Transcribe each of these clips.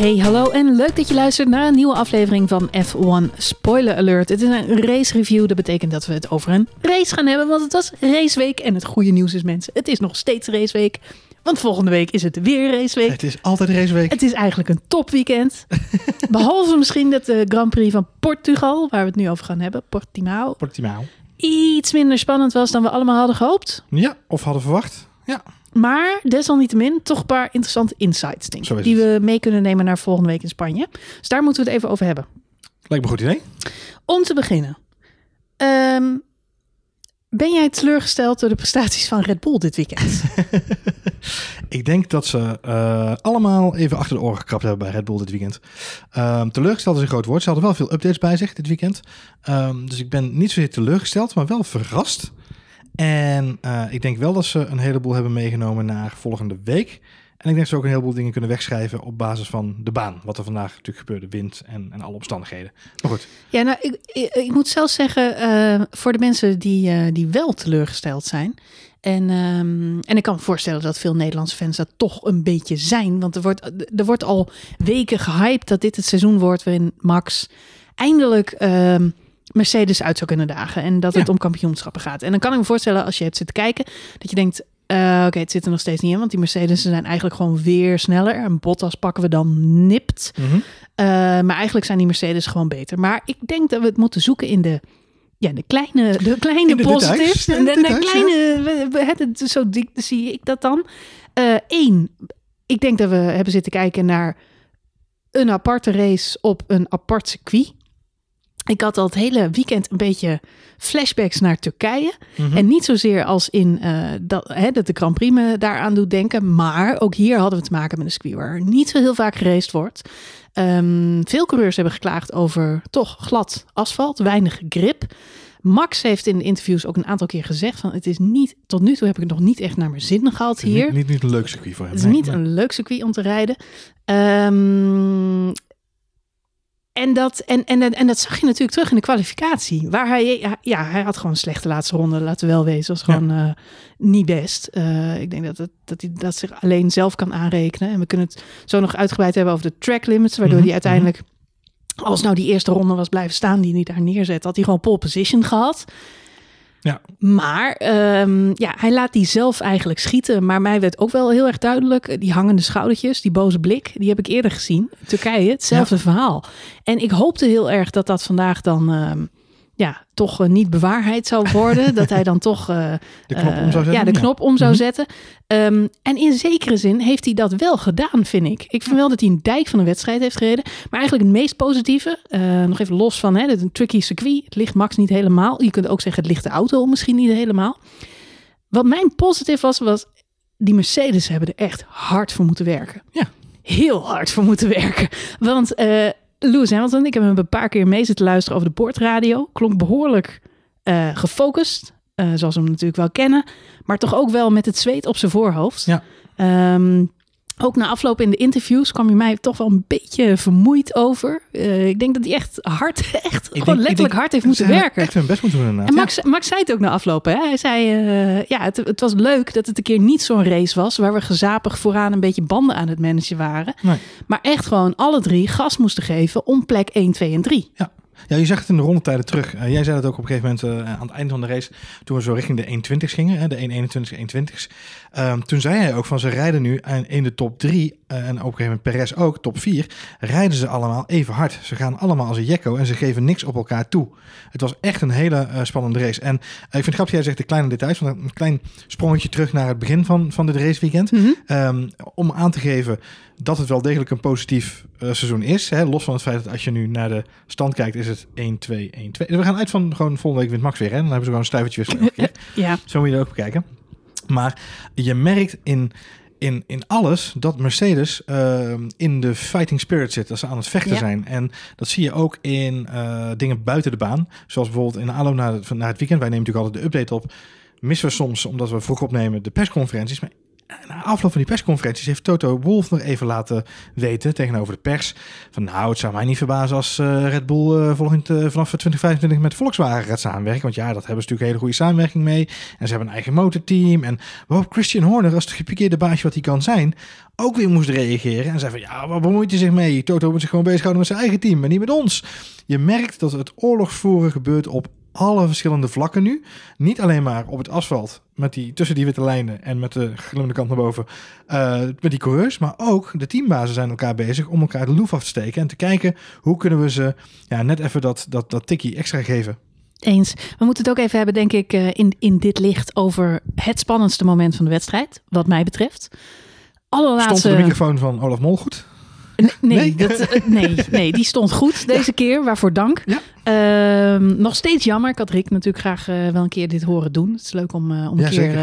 Hey, hallo en leuk dat je luistert naar een nieuwe aflevering van F1 Spoiler Alert. Het is een race review, dat betekent dat we het over een race gaan hebben, want het was raceweek. En het goede nieuws is mensen, het is nog steeds raceweek, want volgende week is het weer raceweek. Het is altijd raceweek. Het is eigenlijk een topweekend. Behalve misschien dat de Grand Prix van Portugal, waar we het nu over gaan hebben, Portimao, Portimao. iets minder spannend was dan we allemaal hadden gehoopt. Ja, of hadden verwacht. Ja, Maar desalniettemin toch een paar interessante insights, denk ik, die we mee kunnen nemen naar volgende week in Spanje. Dus daar moeten we het even over hebben. lijkt me een goed idee. Om te beginnen. Ehm, ben jij teleurgesteld door de prestaties van Red Bull dit weekend? Ik denk dat ze eh, allemaal even achter de oren gekrapt hebben bij Red Bull dit weekend. Ehm, teleurgesteld is een groot woord. Ze hadden wel veel updates bij zich dit weekend. Ehm, dus ik ben niet zozeer teleurgesteld, maar wel verrast. En eh, ik denk wel dat ze een heleboel hebben meegenomen naar volgende week. En ik denk dat ze ook een heleboel dingen kunnen wegschrijven op basis van de baan. Wat er vandaag natuurlijk gebeurde, wind en, en alle omstandigheden. Maar goed, ja, nou, ik, ik, moet zelfs zeggen, eh, voor de mensen die, eh, die wel teleurgesteld zijn. En, ehm, en ik kan me voorstellen dat veel Nederlandse fans dat toch een beetje zijn. Want er wordt, er wordt al weken gehyped dat dit het seizoen wordt waarin Max eindelijk ehm, Mercedes uit zou kunnen dagen. En dat het Ja. om kampioenschappen gaat. En dan kan ik me voorstellen als je hebt zitten kijken, dat je denkt. eh, Oké, het zit er nog steeds niet in, want die Mercedes zijn eigenlijk gewoon weer sneller. En Bottas pakken we dan nipt. Mhm. Uh, maar eigenlijk zijn die Mercedes gewoon beter. Maar ik denk dat we het moeten zoeken in de, ja, de kleine, de kleine In de positives. En de, de kleine, het, zo dik zie ik dat dan. Eén, ik denk dat we hebben zitten kijken naar een aparte race op een apart circuit. Ik had al het hele weekend een beetje flashbacks naar Turkije. Mhm. En niet zozeer als in eh, dat, hè, dat de Grand Prix me daaraan doet denken. Maar ook hier hadden we te maken met een circuit waar niet zo heel vaak geraced wordt. Ehm, veel coureurs hebben geklaagd over toch glad asfalt, weinig grip. Max heeft in de interviews ook een aantal keer gezegd van het is niet, tot nu toe heb ik het nog niet echt naar mijn zin gehad Het is hier. Niet, niet, niet een leuk circuit voor hem. Het is Nee, niet nee. een leuk circuit om te rijden. Ehm, en, dat, en, en, en dat zag je natuurlijk terug in de kwalificatie. Waar hij, ja, hij had gewoon een slechte laatste ronde, laten we wel wezen. was gewoon eh, niet best. Eh, ik denk dat, het, dat hij dat zich alleen zelf kan aanrekenen. En we kunnen het zo nog uitgebreid hebben over de track limits. Waardoor Mhm, hij uiteindelijk, als nou die eerste ronde was blijven staan die hij daar neerzet, had hij gewoon pole position gehad. Ja. Maar ehm, ja, hij laat die zelf eigenlijk schieten. Maar mij werd ook wel heel erg duidelijk, eh, die hangende schoudertjes, die boze blik, die heb ik eerder gezien. Turkije, hetzelfde verhaal. En ik hoopte heel erg dat dat vandaag dan ehm, ja, toch eh, niet bewaarheid zou worden. dat hij dan toch eh, De knop om zou eh, zetten. ja, de knop om zou Mhm. zetten. Ehm, en in zekere zin heeft hij dat wel gedaan, vind ik. Ik vind wel dat hij een dijk van een wedstrijd heeft gereden. Maar eigenlijk het meest positieve, nog even los van hè, dit is een tricky circuit. Het ligt Max niet helemaal. Je kunt ook zeggen, het ligt de auto misschien niet helemaal. Wat mijn positief was, was die Mercedes hebben er echt hard voor moeten werken. Ja. Heel hard voor moeten werken. Want Lewis Hamilton, ik heb hem een paar keer mee zitten luisteren over de boordradio. Klonk behoorlijk eh, gefocust, eh, zoals we hem natuurlijk wel kennen. Maar toch ook wel met het zweet op zijn voorhoofd. Ja. Ehm, ook na afloop in de interviews kwam hij mij toch wel een beetje vermoeid over. Eh, ik denk dat hij echt hard, echt gewoon denk- letterlijk denk- hard heeft moeten werken. Echt hun best moeten doen. En Max, Max zei het ook na afloop. Hè? Hij zei, eh, ja, het, het was leuk dat het een keer niet zo'n race was... waar we gezapig vooraan een beetje banden aan het managen waren. Nee. Maar echt gewoon alle drie gas moesten geven om plek 1, 2 en 3. Ja. Ja, je zag het in de rondetijden terug. Eh, jij zei dat ook op een gegeven moment eh, aan het einde van de race, toen we zo richting de 1.20's gingen, hè, de 1.21, 1.20's. Ehm, toen zei hij ook van ze rijden nu in- in de top 3 en op een gegeven moment Perez ook, top 4, rijden ze allemaal even hard. Ze gaan allemaal als een jekko en ze geven niks op elkaar toe. Het was echt een hele eh, spannende race. En eh, ik vind het grappig, jij zegt de kleine details, want een klein sprongetje terug naar het begin van, van dit raceweekend. Ehm, om aan te geven dat het wel degelijk een positief eh, seizoen is. Hè? Los van het feit dat als je nu naar de stand kijkt, is het 1, 2, 1, 2. We gaan uit van gewoon volgende week wint Max weer. Hè? Dan hebben ze gewoon een stuivertje keer. Ja, Zo moet je er ook bekijken. Maar je merkt in, in, in alles dat Mercedes ehm, in de fighting spirit zit. Dat ze aan het vechten Ja. zijn. En dat zie je ook in eh, dingen buiten de baan. Zoals bijvoorbeeld in de aanloop naar het, naar het weekend. Wij nemen natuurlijk altijd de update op. Missen we soms, omdat we vroeg opnemen, de persconferenties. Maar na afloop van die persconferenties heeft Toto Wolff nog even laten weten tegenover de pers. Van nou, het zou mij niet verbazen als uh, Red Bull uh, volgend, uh, vanaf 2025 met Volkswagen gaat samenwerken. Want ja, dat hebben ze natuurlijk hele goede samenwerking mee. En ze hebben een eigen motorteam. En waarop Christian Horner, als de gepikeerde baasje wat hij kan zijn, ook weer moest reageren. En zei van ja, waar bemoeit hij zich mee? Toto moet zich gewoon bezighouden met zijn eigen team, maar niet met ons. Je merkt dat het oorlogsvoeren gebeurt op alle verschillende vlakken nu. Niet alleen maar op het asfalt, met die, tussen die witte lijnen en met de glimmende kant naar boven, uh, met die coureurs. Maar ook de teambazen zijn elkaar bezig om elkaar de loef af te steken en te kijken hoe kunnen we ze ja, net even dat, dat, dat tikkie extra geven. Eens. We moeten het ook even hebben, denk ik, in, in dit licht over het spannendste moment van de wedstrijd, wat mij betreft. Allerlaatste... Stond de microfoon van Olaf Mol goed? Nee, nee, Dat, nee, nee, die stond goed deze keer. Waarvoor dank. Ja. Ehm, nog steeds jammer. Ik had Rick natuurlijk graag uh, wel een keer dit horen doen. Het is leuk om, uh, om een keer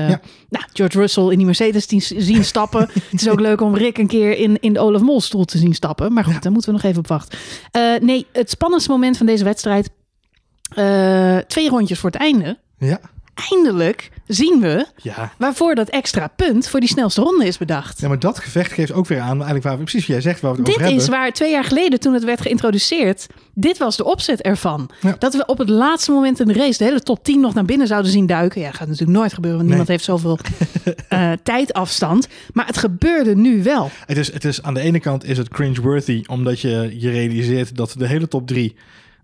nou, George Russell in die Mercedes te zien stappen. het is ook leuk om Rick een keer in, in de Olaf Mol stoel te zien stappen. Maar goed, daar moeten we nog even op wachten. nee, het spannendste moment van deze wedstrijd. twee rondjes voor het einde. Ja eindelijk zien we ja. waarvoor dat extra punt voor die snelste ronde is bedacht. Ja, maar dat gevecht geeft ook weer aan, eigenlijk waar we precies wat jij zegt, waar we het dit over hebben. Dit is waar twee jaar geleden, toen het werd geïntroduceerd, dit was de opzet ervan. Dat we op het laatste moment in de race de hele top 10 nog naar binnen zouden zien duiken. Ja, gaat natuurlijk nooit gebeuren, want niemand heeft zoveel uh, tijdafstand. Maar het gebeurde nu wel. Het is, het is, aan de ene kant is het cringeworthy, omdat je je realiseert dat de hele top 3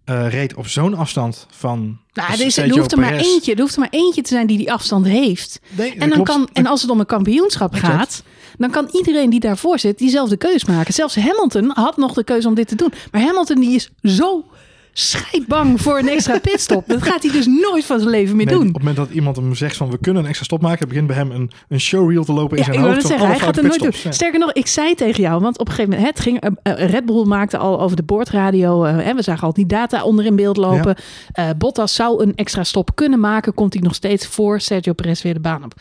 uh, reed op zo'n afstand van. Nou, er, is, er hoeft er maar eentje. Er hoeft er maar eentje te zijn die die afstand heeft. en, dan kan, en als het om een kampioenschap gaat, dan kan iedereen die daarvoor zit diezelfde keus maken. Zelfs Hamilton had nog de keuze om dit te doen. Maar Hamilton die is zo scheidbang voor een extra pitstop. Dat gaat hij dus nooit van zijn leven meer doen. Op het moment dat iemand hem zegt van we kunnen een extra stop maken, begint bij hem een, een showreel te lopen in zijn hoofd. Zeggen, hij gaat het nooit doen. Sterker nog, ik zei tegen jou, want op een gegeven moment, het ging, uh, Red Bull maakte al over de boordradio, uh, we zagen al die data onder in beeld lopen. Ja. Bottas zou een extra stop kunnen maken, komt hij nog steeds voor Sergio Perez weer de baan op.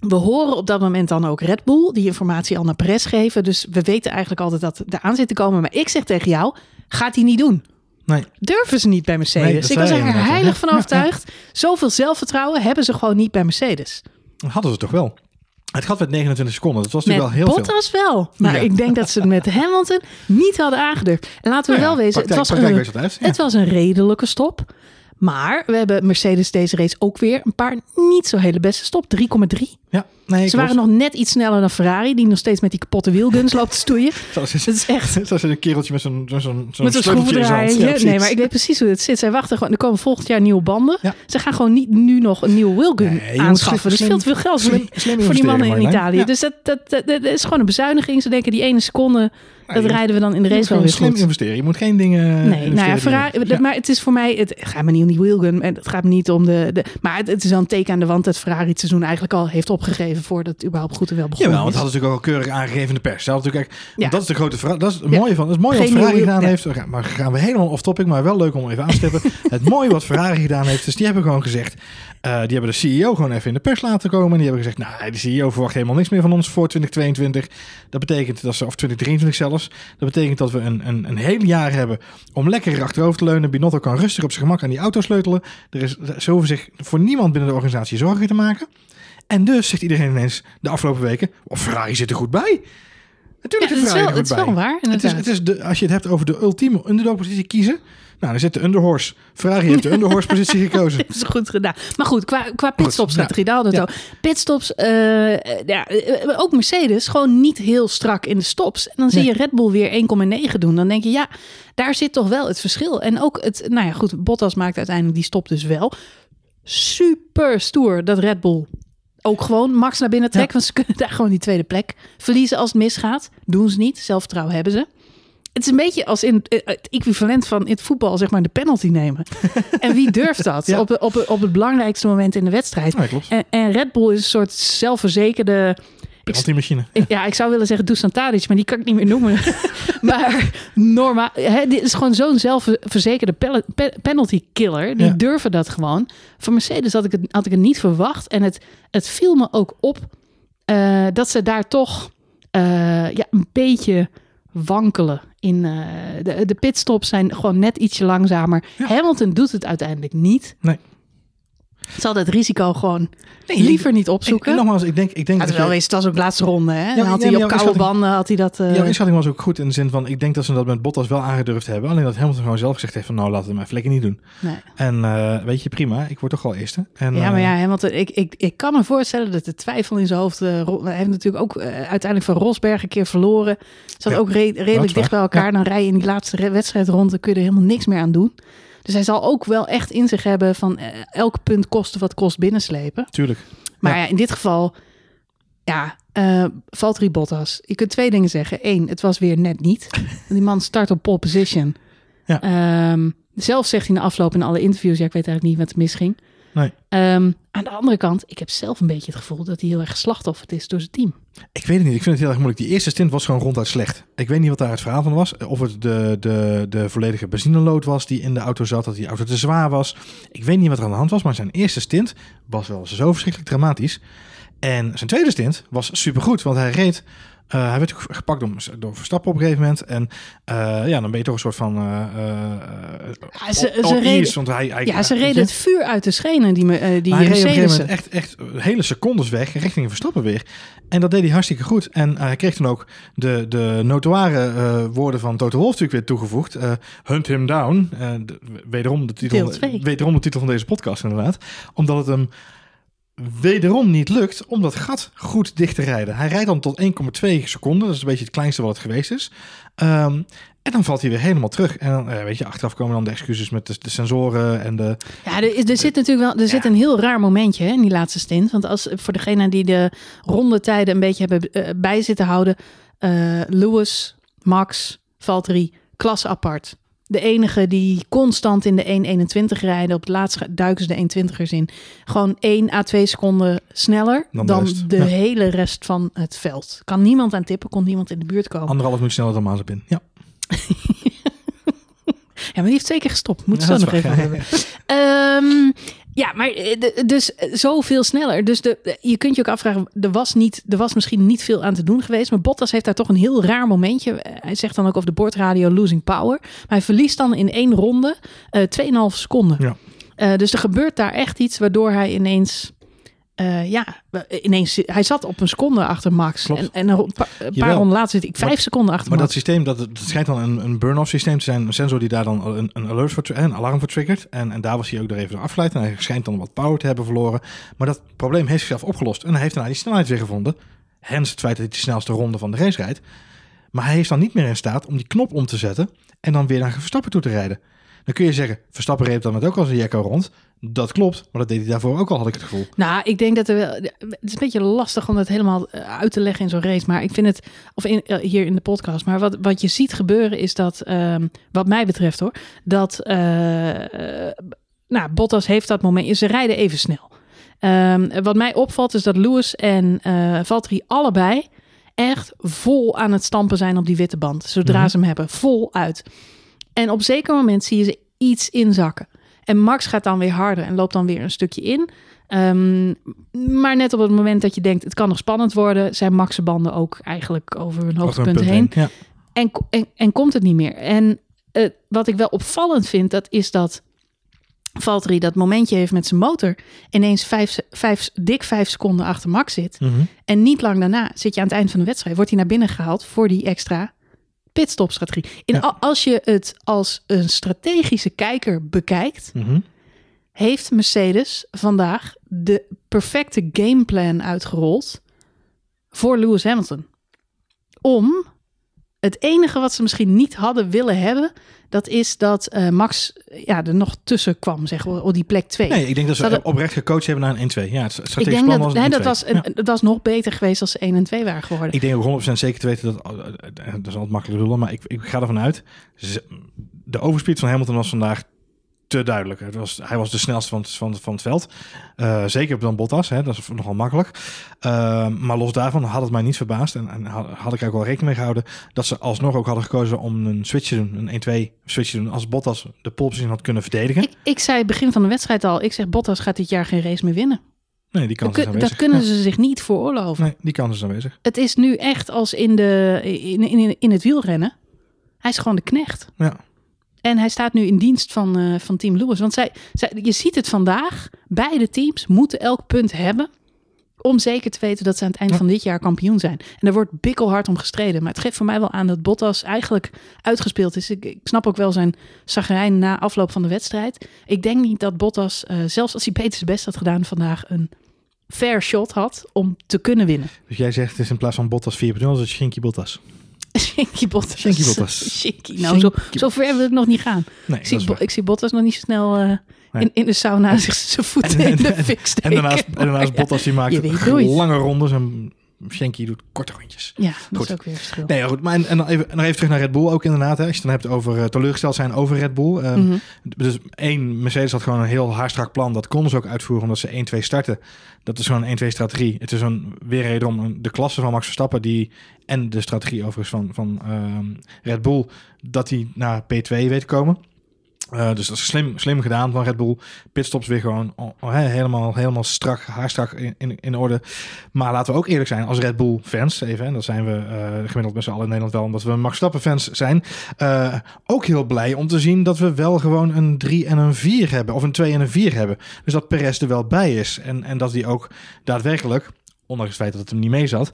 We horen op dat moment dan ook Red Bull die informatie al naar Perez geven. Dus we weten eigenlijk altijd dat er aan zit te komen. Maar ik zeg tegen jou, gaat hij niet doen. Nee. Durven ze niet bij Mercedes. ik was er heilig van overtuigd. Zoveel zelfvertrouwen hebben ze gewoon niet bij Mercedes. Hadden ze toch wel. Het gaat met 29 seconden. Dat was natuurlijk wel heel Bottas wel. Maar ik denk dat ze het met Hamilton niet hadden aangedurfd. En laten we wel wezen, het, was een, het was een redelijke stop. Maar we hebben Mercedes deze race ook weer een paar niet zo hele beste stop. 3,3. Ja, nee, Ze waren nog net iets sneller dan Ferrari, die nog steeds met die kapotte wielguns loopt te stoeien. dat is echt. Zoals een kereltje met zo'n zo'n zo'n schroevendraaier. nee, maar ik weet precies hoe het zit. Zij wachten gewoon. Er komen volgend jaar nieuwe banden. Ja. Ze gaan gewoon niet nu nog een nieuwe wheelgun nee, aanschaffen. dus veel te veel geld voor die mannen in Italië. Dus dat, dat, dat, dat, is gewoon een bezuiniging. Ze denken die ene seconde dat rijden we dan in de race wel weer slim investeren. Je moet geen dingen. Nee, nou ja, Ferrari, maar het is voor mij. Het gaat me niet om die wheelgun. En het gaat me niet om de. de maar het, het is wel een teken aan de wand dat Ferrari het seizoen eigenlijk al heeft opgegeven voordat het überhaupt goed en wel begonnen ja, want het hadden natuurlijk ook al keurig aangegeven in de pers. Dat, natuurlijk, ja. dat is de grote vraag. Dat is het mooie van. Dat is mooi wat Ferrari gedaan heeft. Maar gaan we helemaal off topic, maar wel leuk om even aan te stippen. het mooie wat Ferrari gedaan heeft, dus die hebben gewoon gezegd. Uh, die hebben de CEO gewoon even in de pers laten komen. En die hebben gezegd, nou, de CEO verwacht helemaal niks meer van ons voor 2022. Dat betekent dat ze, of 2023 zelfs. Dat betekent dat we een, een, een heel jaar hebben om lekker achterover te leunen. Binotto kan rustig op zijn gemak aan die auto sleutelen. Er is, ze hoeven zich voor niemand binnen de organisatie zorgen te maken. En dus zegt iedereen ineens de afgelopen weken, oh, Ferrari zit er goed bij. Natuurlijk ja, het is wel, het is wel waar. Het is, het is de, als je het hebt over de ultieme underdog positie kiezen, nou, dan zit de underhorse. Ferrari heeft de underhorse positie gekozen. dat is goed gedaan. Maar goed, qua, qua pitstop-strategie, daar hadden we het ja. Pitstops, uh, ja, eh, ook Mercedes, gewoon niet heel strak in de stops. En dan zie je Red Bull weer 1,9 doen. Dan denk je, ja, daar zit toch wel het verschil. En ook het, nou ja, goed, Bottas maakt uiteindelijk die stop dus wel. Super stoer dat Red Bull ook gewoon Max naar binnen trekt. Want ze kunnen daar gewoon die tweede plek verliezen als het misgaat. Doen ze niet. Zelfvertrouwen hebben ze. Het is een beetje als in eh, het equivalent van in het voetbal, zeg maar, de penalty nemen. en wie durft dat op, op, op het belangrijkste moment in de wedstrijd? en, en Red Bull is een soort zelfverzekerde Penalty-machine. Ja, ik zou willen zeggen Dusan Tadic, maar die kan ik niet meer noemen. maar normaal, hè, dit is gewoon zo'n zelfverzekerde penalty killer. Die durven dat gewoon. Van Mercedes had ik het, had ik het niet verwacht. En het, het viel me ook op uh, dat ze daar toch uh, ja, een beetje wankelen. In, uh, de, de pitstops zijn gewoon net ietsje langzamer. Hamilton doet het uiteindelijk niet. Nee. Hadden het risico gewoon Nee, liever niet opzoeken. ik- nogmaals, ik denk, ik denk dat je- wees, het was ook laatste ronde. Hè? ja, Dan had ja, hij op koude banden had hij dat. eh, Jouw inschatting was ook goed in de zin van, ik denk dat ze dat met Bottas wel aangedurfd hebben. Alleen dat Hamilton gewoon zelf gezegd heeft van, nou laten we maar even lekker niet doen. nee. En eh, weet je, prima, ik word toch wel eerste. En, Ja, maar eh, ja, want ik, ik, ik kan me voorstellen dat de twijfel in zijn hoofd... eh, hij heeft natuurlijk ook eh, uiteindelijk van Rosberg een keer verloren. Zat Ja, ook re- dat redelijk dicht bij elkaar. Dan rij je in die laatste wedstrijd rond, dan kun je er helemaal niks meer aan doen. Dus hij zal ook wel echt in zich hebben van eh, elk punt kosten wat kost binnenslepen. Tuurlijk. Maar Ja. in dit geval, ja, eh Valtteri Bottas. Je kunt twee dingen zeggen. Eén, het was weer net niet. Die man start op pole position. Ja. Ehm, zelf zegt hij in de afloop in alle interviews, ja, ik weet eigenlijk niet wat er misging. Nee. Ehm, aan de andere kant, ik heb zelf een beetje het gevoel dat hij heel erg geslachtofferd is door zijn team. Ik weet het niet. Ik vind het heel erg moeilijk. Die eerste stint was gewoon ronduit slecht. Ik weet niet wat daar het verhaal van was. Of het de, de, de volledige benzinelood was die in de auto zat. Dat die auto te zwaar was. Ik weet niet wat er aan de hand was. Maar zijn eerste stint was wel zo verschrikkelijk dramatisch. En zijn tweede stint was supergoed. Want hij reed... eh, hij werd ook gepakt door, door Verstappen op een gegeven moment. En eh, ja, dan ben je toch een soort van... eh Ja, ze- ze reden- want hij, hij, Ja, ze reden het vuur uit de schenen, die, me- die Maar hij reed op een echt, echt hele secondes weg richting Verstappen weer. En dat deed hij hartstikke goed. En hij kreeg toen ook de, de notoire woorden van Toto Wolff natuurlijk weer toegevoegd. Hunt him down. De- wederom, de titel, wederom de titel van deze podcast inderdaad. Omdat het hem wederom niet lukt om dat gat goed dicht te rijden. Hij rijdt dan tot 1,2 seconden. Dat is een beetje het kleinste wat het geweest is. Ehm, en dan valt hij weer helemaal terug. En dan, eh, weet je, achteraf komen dan de excuses met de, de sensoren en de... Ja, er, is- er zit natuurlijk wel er zit een heel raar momentje hè, in die laatste stint. Want als voor degene die de rondetijden een beetje hebben eh, bij zitten houden, eh, Lewis, Max, Valtteri, klas apart. De enige die constant in de 1.21 rijden. Op het laatst duiken ze de 1.20ers in. Gewoon 1 à 2 seconden sneller Dan dan, de de, rest. Ja. hele rest van het veld. Kan niemand aan tippen, kon niemand in de buurt komen. Anderhalf minuut sneller dan Mazepin. Ja. Ja, maar die heeft zeker gestopt. Moet Ja, dat nog even hebben. Ehm, ja, maar eh, dus eh, zoveel sneller. Dus de, je kunt je ook afvragen, er was, niet, er was misschien niet veel aan te doen geweest. Maar Bottas heeft daar toch een heel raar momentje. Eh, Hij zegt dan ook over de bordradio losing power. Maar hij verliest dan in één ronde eh 2,5 seconden. Ja. Eh, dus er gebeurt daar echt iets waardoor hij ineens... eh, ja, ineens, hij zat op een seconde achter Max. Klopt. En, en een, paar ronden later zit ik vijf Maar- seconden achter Maar dat systeem, dat, dat schijnt dan een, een burn-off systeem te zijn. Een sensor die daar dan een, een alert voor, een alarm voor triggert. En, en daar was hij ook door even door afgeleid. En hij schijnt dan wat power te hebben verloren. Maar dat probleem heeft zichzelf opgelost. En hij heeft daarna die snelheid weer gevonden. Hens het feit dat hij de snelste ronde van de race rijdt. Maar hij is dan niet meer in staat om die knop om te zetten. En dan weer naar Verstappen toe te rijden. Dan kun je zeggen, Verstappen reed dan met ook als een jekko rond. Dat klopt, maar dat deed hij daarvoor ook al, had ik het gevoel. Nou, ik denk dat er wel. Het is een beetje lastig om dat helemaal eh, uit te leggen in zo'n race. Maar ik vind het. Of in, eh, hier in de podcast. Maar wat, wat je ziet gebeuren is dat. ehm, wat mij betreft hoor. Dat. eh, nou, Bottas heeft dat moment. Ze rijden even snel. Ehm, wat mij opvalt is dat Lewis en eh Valtteri allebei. echt vol aan het stampen zijn op die witte band. Zodra Mhm. ze hem hebben. Vol uit. En op zeker moment zie je ze iets inzakken. En Max gaat dan weer harder en loopt dan weer een stukje in. Ehm, maar net op het moment dat je denkt, het kan nog spannend worden, zijn Max' banden ook eigenlijk over hun Over een hoogtepunt punt heen. Ja. En, en, en komt het niet meer. En eh, wat ik wel opvallend vind, dat is dat Valtteri dat momentje heeft met zijn motor. Ineens vijf, vijf, dik vijf seconden achter Max zit. Mhm. En niet lang daarna zit je aan het eind van de wedstrijd. Wordt hij naar binnen gehaald voor die extra pitstopstrategie. In, Ja. Als je het als een strategische kijker bekijkt, Mhm. heeft Mercedes vandaag de perfecte gameplan uitgerold voor Lewis Hamilton. Om het enige wat ze misschien niet hadden willen hebben, dat is dat eh, Max ja, er nog tussen kwam, zeg maar, op die plek 2. Nee, ik denk dat ze oprecht gecoacht hebben naar een 1-2. Ja, het strategisch ik denk plan dat was een hè, 1-2. dat, was een, Ja. dat was nog beter geweest als ze 1 en 2 waren geworden. Ik denk ook 100% zeker te weten dat, oh, eh, dat is altijd makkelijk lullen, maar ik, ik ga ervan uit. De overspeed van Hamilton was vandaag te duidelijk. Het was, hij was de snelste van, het- van, van het veld. Eh, zeker dan Bottas, hè, dat is nogal makkelijk. Eh, maar los daarvan had het mij niet verbaasd. En, en had, had ik ook wel rekening mee gehouden dat ze alsnog ook hadden gekozen om een switch te doen. Een 1-2 switch te doen. Als Bottas de pole position had kunnen verdedigen. Ik, ik zei begin van de wedstrijd al, ik zeg Bottas gaat dit jaar geen race meer winnen. nee, die Dat, kans is aanwezig. dat kunnen Ja. ze zich niet veroorloven. Nee, die kans is aanwezig. Het is nu echt als in, de, in, in, in het wielrennen. Hij is gewoon de knecht. Ja. En hij staat nu in dienst van, eh, van Team Lewis. Want zij, zij, je ziet het vandaag. Beide teams moeten elk punt hebben. Om zeker te weten dat ze aan het eind van dit jaar kampioen zijn. En er wordt bikkelhard om gestreden. Maar het geeft voor mij wel aan dat Bottas eigenlijk uitgespeeld is. Ik, ik snap ook wel zijn zagrijn na afloop van de wedstrijd. Ik denk niet dat Bottas, eh, zelfs als hij beter zijn best had gedaan vandaag, een fair shot had om te kunnen winnen. Dus jij zegt het is in plaats van Bottas 4.0, is het Shinky Bottas. Shinky Bottas. Shinky Bottas. Shinky. Nou, zo, Shinky zo ver wil ik nog niet gaan. Nee, Ik zie, ik Bottas nog niet zo snel eh, Nee. in, in de sauna zich zijn voeten En- in de en- fik En daarnaast, en daarnaast Bottas die maakt lange rondes en Shanky doet korte rondjes. Ja, dat Goed. is ook weer verschil. Nee, goed. Maar en, en dan even, nog even terug naar Red Bull ook inderdaad. Hè. Als je het dan hebt over eh, teleurgesteld zijn over Red Bull. Ehm, Mhm. Dus één, Mercedes had gewoon een heel haarstrak plan. Dat konden ze ook uitvoeren omdat ze 1-2 starten. Dat is gewoon een 1-2 strategie. Het is een, weer wederom een- de klasse van Max Verstappen die, en de strategie overigens van, van ehm, Red Bull, dat hij naar P2 weet te komen. Eh, dus dat is slim, slim gedaan van Red Bull. Pitstops weer gewoon oh, oh, helemaal, helemaal strak, haarstrak in, in, in orde. Maar laten we ook eerlijk zijn, als Red Bull fans, even, en dat zijn we eh, gemiddeld met z'n allen in Nederland wel, omdat we Max Verstappen fans zijn, eh, ook heel blij om te zien dat we wel gewoon een 3 en een 4 hebben, of een 2 en een 4 hebben. Dus dat Perez er wel bij is en, en dat hij ook daadwerkelijk, ondanks het feit dat het hem niet mee zat,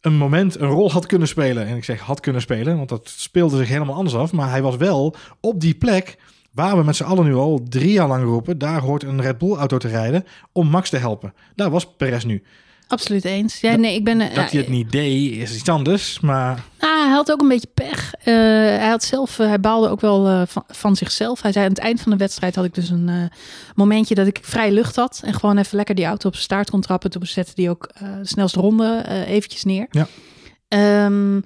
een moment een rol had kunnen spelen. En ik zeg had kunnen spelen, want dat speelde zich helemaal anders af. Maar hij was wel op die plek waar we met z'n allen nu al drie jaar lang roepen. Daar hoort een Red Bull auto te rijden om Max te helpen. Daar was Perez nu. Absoluut eens. Ja, nee, ik ben... eh, Dat hij het niet deed is iets anders. Maar Ah, hij had ook een beetje pech. Eh, hij had zelf, eh, hij baalde ook wel eh, van, van zichzelf. Hij zei aan het eind van de wedstrijd had ik dus een eh, momentje dat ik vrij lucht had en gewoon even lekker die auto op zijn staart kon trappen. Toen zette die ook eh, de snelste ronde eh, eventjes neer. Ja. Ehm,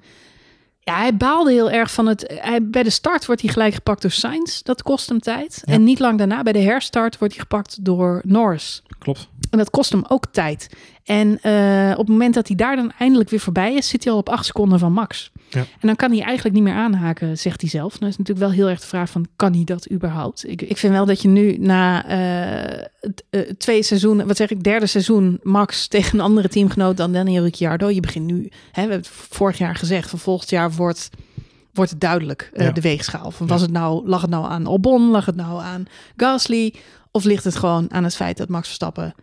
ja, hij baalde heel erg van het. Hij, bij de start wordt hij gelijk gepakt door Sainz. Dat kost hem tijd. Ja. En niet lang daarna, bij de herstart, wordt hij gepakt door Norris. klopt. En dat kost hem ook tijd. En eh, op het moment dat hij daar dan eindelijk weer voorbij is, zit hij al op acht seconden van Max. Ja. En dan kan hij eigenlijk niet meer aanhaken, zegt hij zelf. Dan is natuurlijk wel heel erg de vraag van, kan hij dat überhaupt? Ik, ik vind wel dat je nu na eh, eh, twee seizoenen, wat zeg ik, derde seizoen Max tegen een andere teamgenoot dan Daniel Ricciardo. Je begint nu, hè, we hebben het vorig jaar gezegd, van volgend jaar wordt, wordt het duidelijk, Ja. de weegschaal. Van Ja. was het nou, lag het nou aan Albon, lag het nou aan Gasly? Of ligt het gewoon aan het feit dat Max Verstappen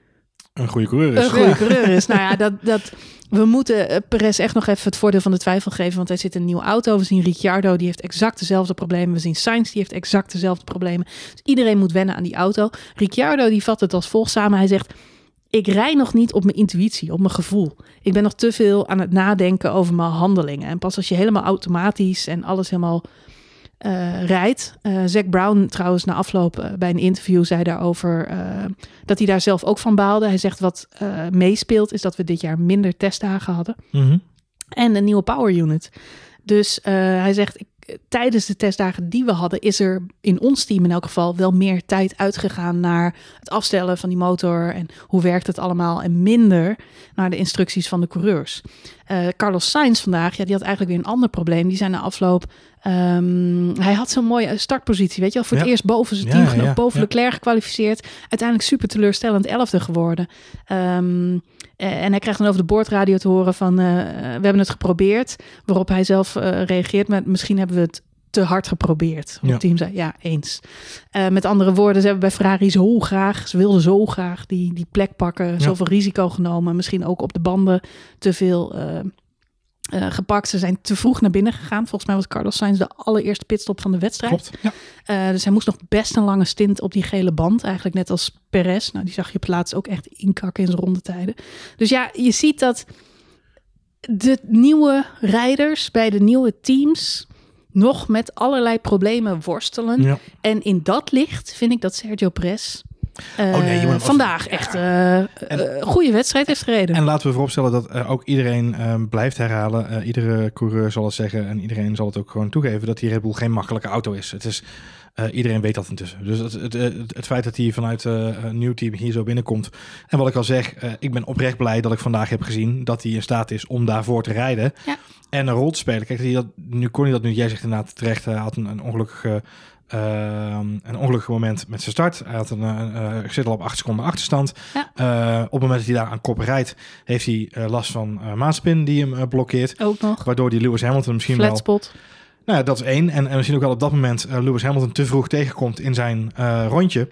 Een goede coureur is. een goede Ja. coureur is. Nou ja, dat, dat, we moeten eh, Perez echt nog even het voordeel van de twijfel geven. Want hij zit in een nieuwe auto. We zien Ricciardo, die heeft exact dezelfde problemen. We zien Sainz, die heeft exact dezelfde problemen. Dus iedereen moet wennen aan die auto. Ricciardo, die vat het als volgt samen. Hij zegt, ik rij nog niet op mijn intuïtie, op mijn gevoel. Ik ben nog te veel aan het nadenken over mijn handelingen. En pas als je helemaal automatisch en alles helemaal eh, rijdt. Eh Zack Brown trouwens na afloop eh, bij een interview zei daarover dat hij daar zelf ook van baalde. Hij zegt wat meespeelt is dat we dit jaar minder testdagen hadden Mhm. en een nieuwe power unit. Dus hij zegt ik, tijdens de testdagen die we hadden is er in ons team in elk geval wel meer tijd uitgegaan naar het afstellen van die motor en hoe werkt het allemaal en minder naar de instructies van de coureurs. Eh, Carlos Sainz vandaag, ja, die had eigenlijk weer een ander probleem. Die zijn na afloop Ehm, hij had zo'n mooie startpositie, weet je wel. Voor het Ja. eerst boven zijn Ja, teamgenoot, ja, boven ja. Leclerc gekwalificeerd. Uiteindelijk super teleurstellend elfde geworden. Ehm, eh, en hij krijgt dan over de boordradio te horen van... eh, we hebben het geprobeerd. Waarop hij zelf eh, reageert met... misschien hebben we het te hard geprobeerd. Ja. Het team zei, ja, eens. Eh, met andere woorden, ze hebben bij Ferrari zo graag... ze wilden zo graag die, die plek pakken. Zoveel risico genomen. Misschien ook op de banden te veel... eh, gepakt. Ze zijn te vroeg naar binnen gegaan. Volgens mij was Carlos Sainz de allereerste pitstop van de wedstrijd. Klopt. Ja. Eh, dus hij moest nog best een lange stint op die gele band. Eigenlijk net als Perez. Nou, die zag je laatst ook echt inkakken in zijn rondetijden. Dus ja, je ziet dat de nieuwe rijders bij de nieuwe teams nog met allerlei problemen worstelen. Ja. En in dat licht vind ik dat Sergio Perez eh, Oh nee, je moet hem vandaag als- echt eh, een goede wedstrijd heeft gereden. En laten we vooropstellen dat eh, ook iedereen eh, blijft herhalen. Eh, iedere coureur zal het zeggen en iedereen zal het ook gewoon toegeven dat die Red Bull geen makkelijke auto is. Het is eh, iedereen weet dat intussen. Dus het, het, het, het feit dat hij vanuit eh, een nieuw team hier zo binnenkomt. En wat ik al zeg, eh, ik ben oprecht blij dat ik vandaag heb gezien dat hij in staat is om daarvoor te rijden. Ja. En een rol te spelen. Kijk, dat, nu kon hij dat nu. Jij zegt inderdaad terecht, hij had een, een ongelukkige... ehm, een ongelukkig moment met zijn start. Hij had een, eh, zit al op 8 seconden achterstand. Ja. Eh, op het moment dat hij daar aan kop rijdt, heeft hij last van maatspin die hem blokkeert. ook nog. Waardoor die Lewis Hamilton misschien wel... Flatspot. Nou ja, dat is één. En, en zien ook wel op dat moment Lewis Hamilton te vroeg tegenkomt in zijn rondje.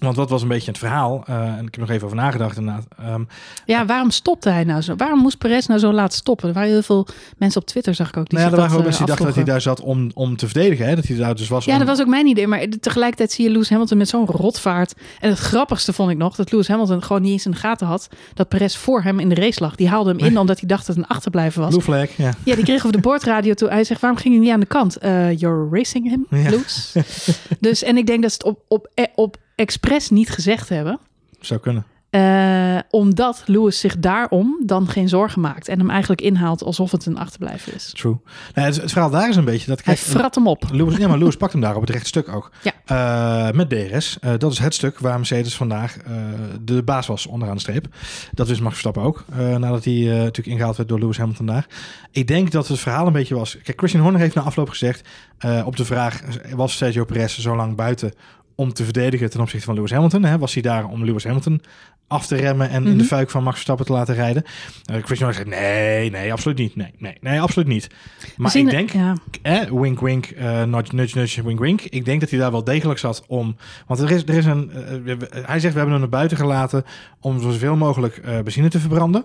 Want wat was een beetje het verhaal? Eh, en ik heb nog even over nagedacht inderdaad. Ehm, Ja, waarom stopte hij nou zo? Waarom moest Perez nou zo laat stoppen? Er waren heel veel mensen op Twitter, zag ik ook. Die nou ja, er waren ook dat, mensen die eh, dachten dat hij daar zat om, om te verdedigen. Hè? Dat hij daar dus was Ja, om- dat was ook mijn idee. Maar tegelijkertijd zie je Lewis Hamilton met zo'n rotvaart. En het grappigste vond ik nog dat Lewis Hamilton gewoon niet eens in de gaten had dat Perez voor hem in de race lag. Die haalde hem in omdat hij dacht dat het een achterblijver was. Blue flag, ja. Ja, die kreeg over de boordradio toe. Hij zegt, waarom ging je niet aan de kant? Eh, you're racing him, Ja. Lewis. dus, en ik denk dat het op, op, eh, op expres niet gezegd hebben. Zou kunnen. Eh, omdat Lewis zich daarom dan geen zorgen maakt. En hem eigenlijk inhaalt alsof het een achterblijver is. True. Nou, het, het verhaal daar is een beetje dat... Hij frat hem op. Lewis, ja, maar Lewis pakt hem daar op het rechte stuk ook. Ja. Eh, met DRS. Eh, dat is het stuk waar Mercedes vandaag de baas was onderaan de streep. Dat wist Max Verstappen ook. nadat hij natuurlijk ingehaald werd door Lewis Hamilton daar. Ik denk dat het verhaal een beetje was... Kijk, Christian Horner heeft na afloop gezegd... op de vraag, was Sergio Perez zo lang buiten om te verdedigen ten opzichte van Lewis Hamilton? Hè? Was hij daar om Lewis Hamilton af te remmen en in de Mhm. fuik van Max Verstappen te laten rijden? Eh, Christian zegt, nee, nee, absoluut niet. Nee, nee, nee, absoluut niet. Maar zien ik denk, Ja, eh, wink wink, eh, nudge nudge nudge, wink wink. Ik denk dat hij daar wel degelijk zat om... Want er is, er is een... eh, hij zegt, we hebben hem naar buiten gelaten om zoveel mogelijk eh, benzine te verbranden.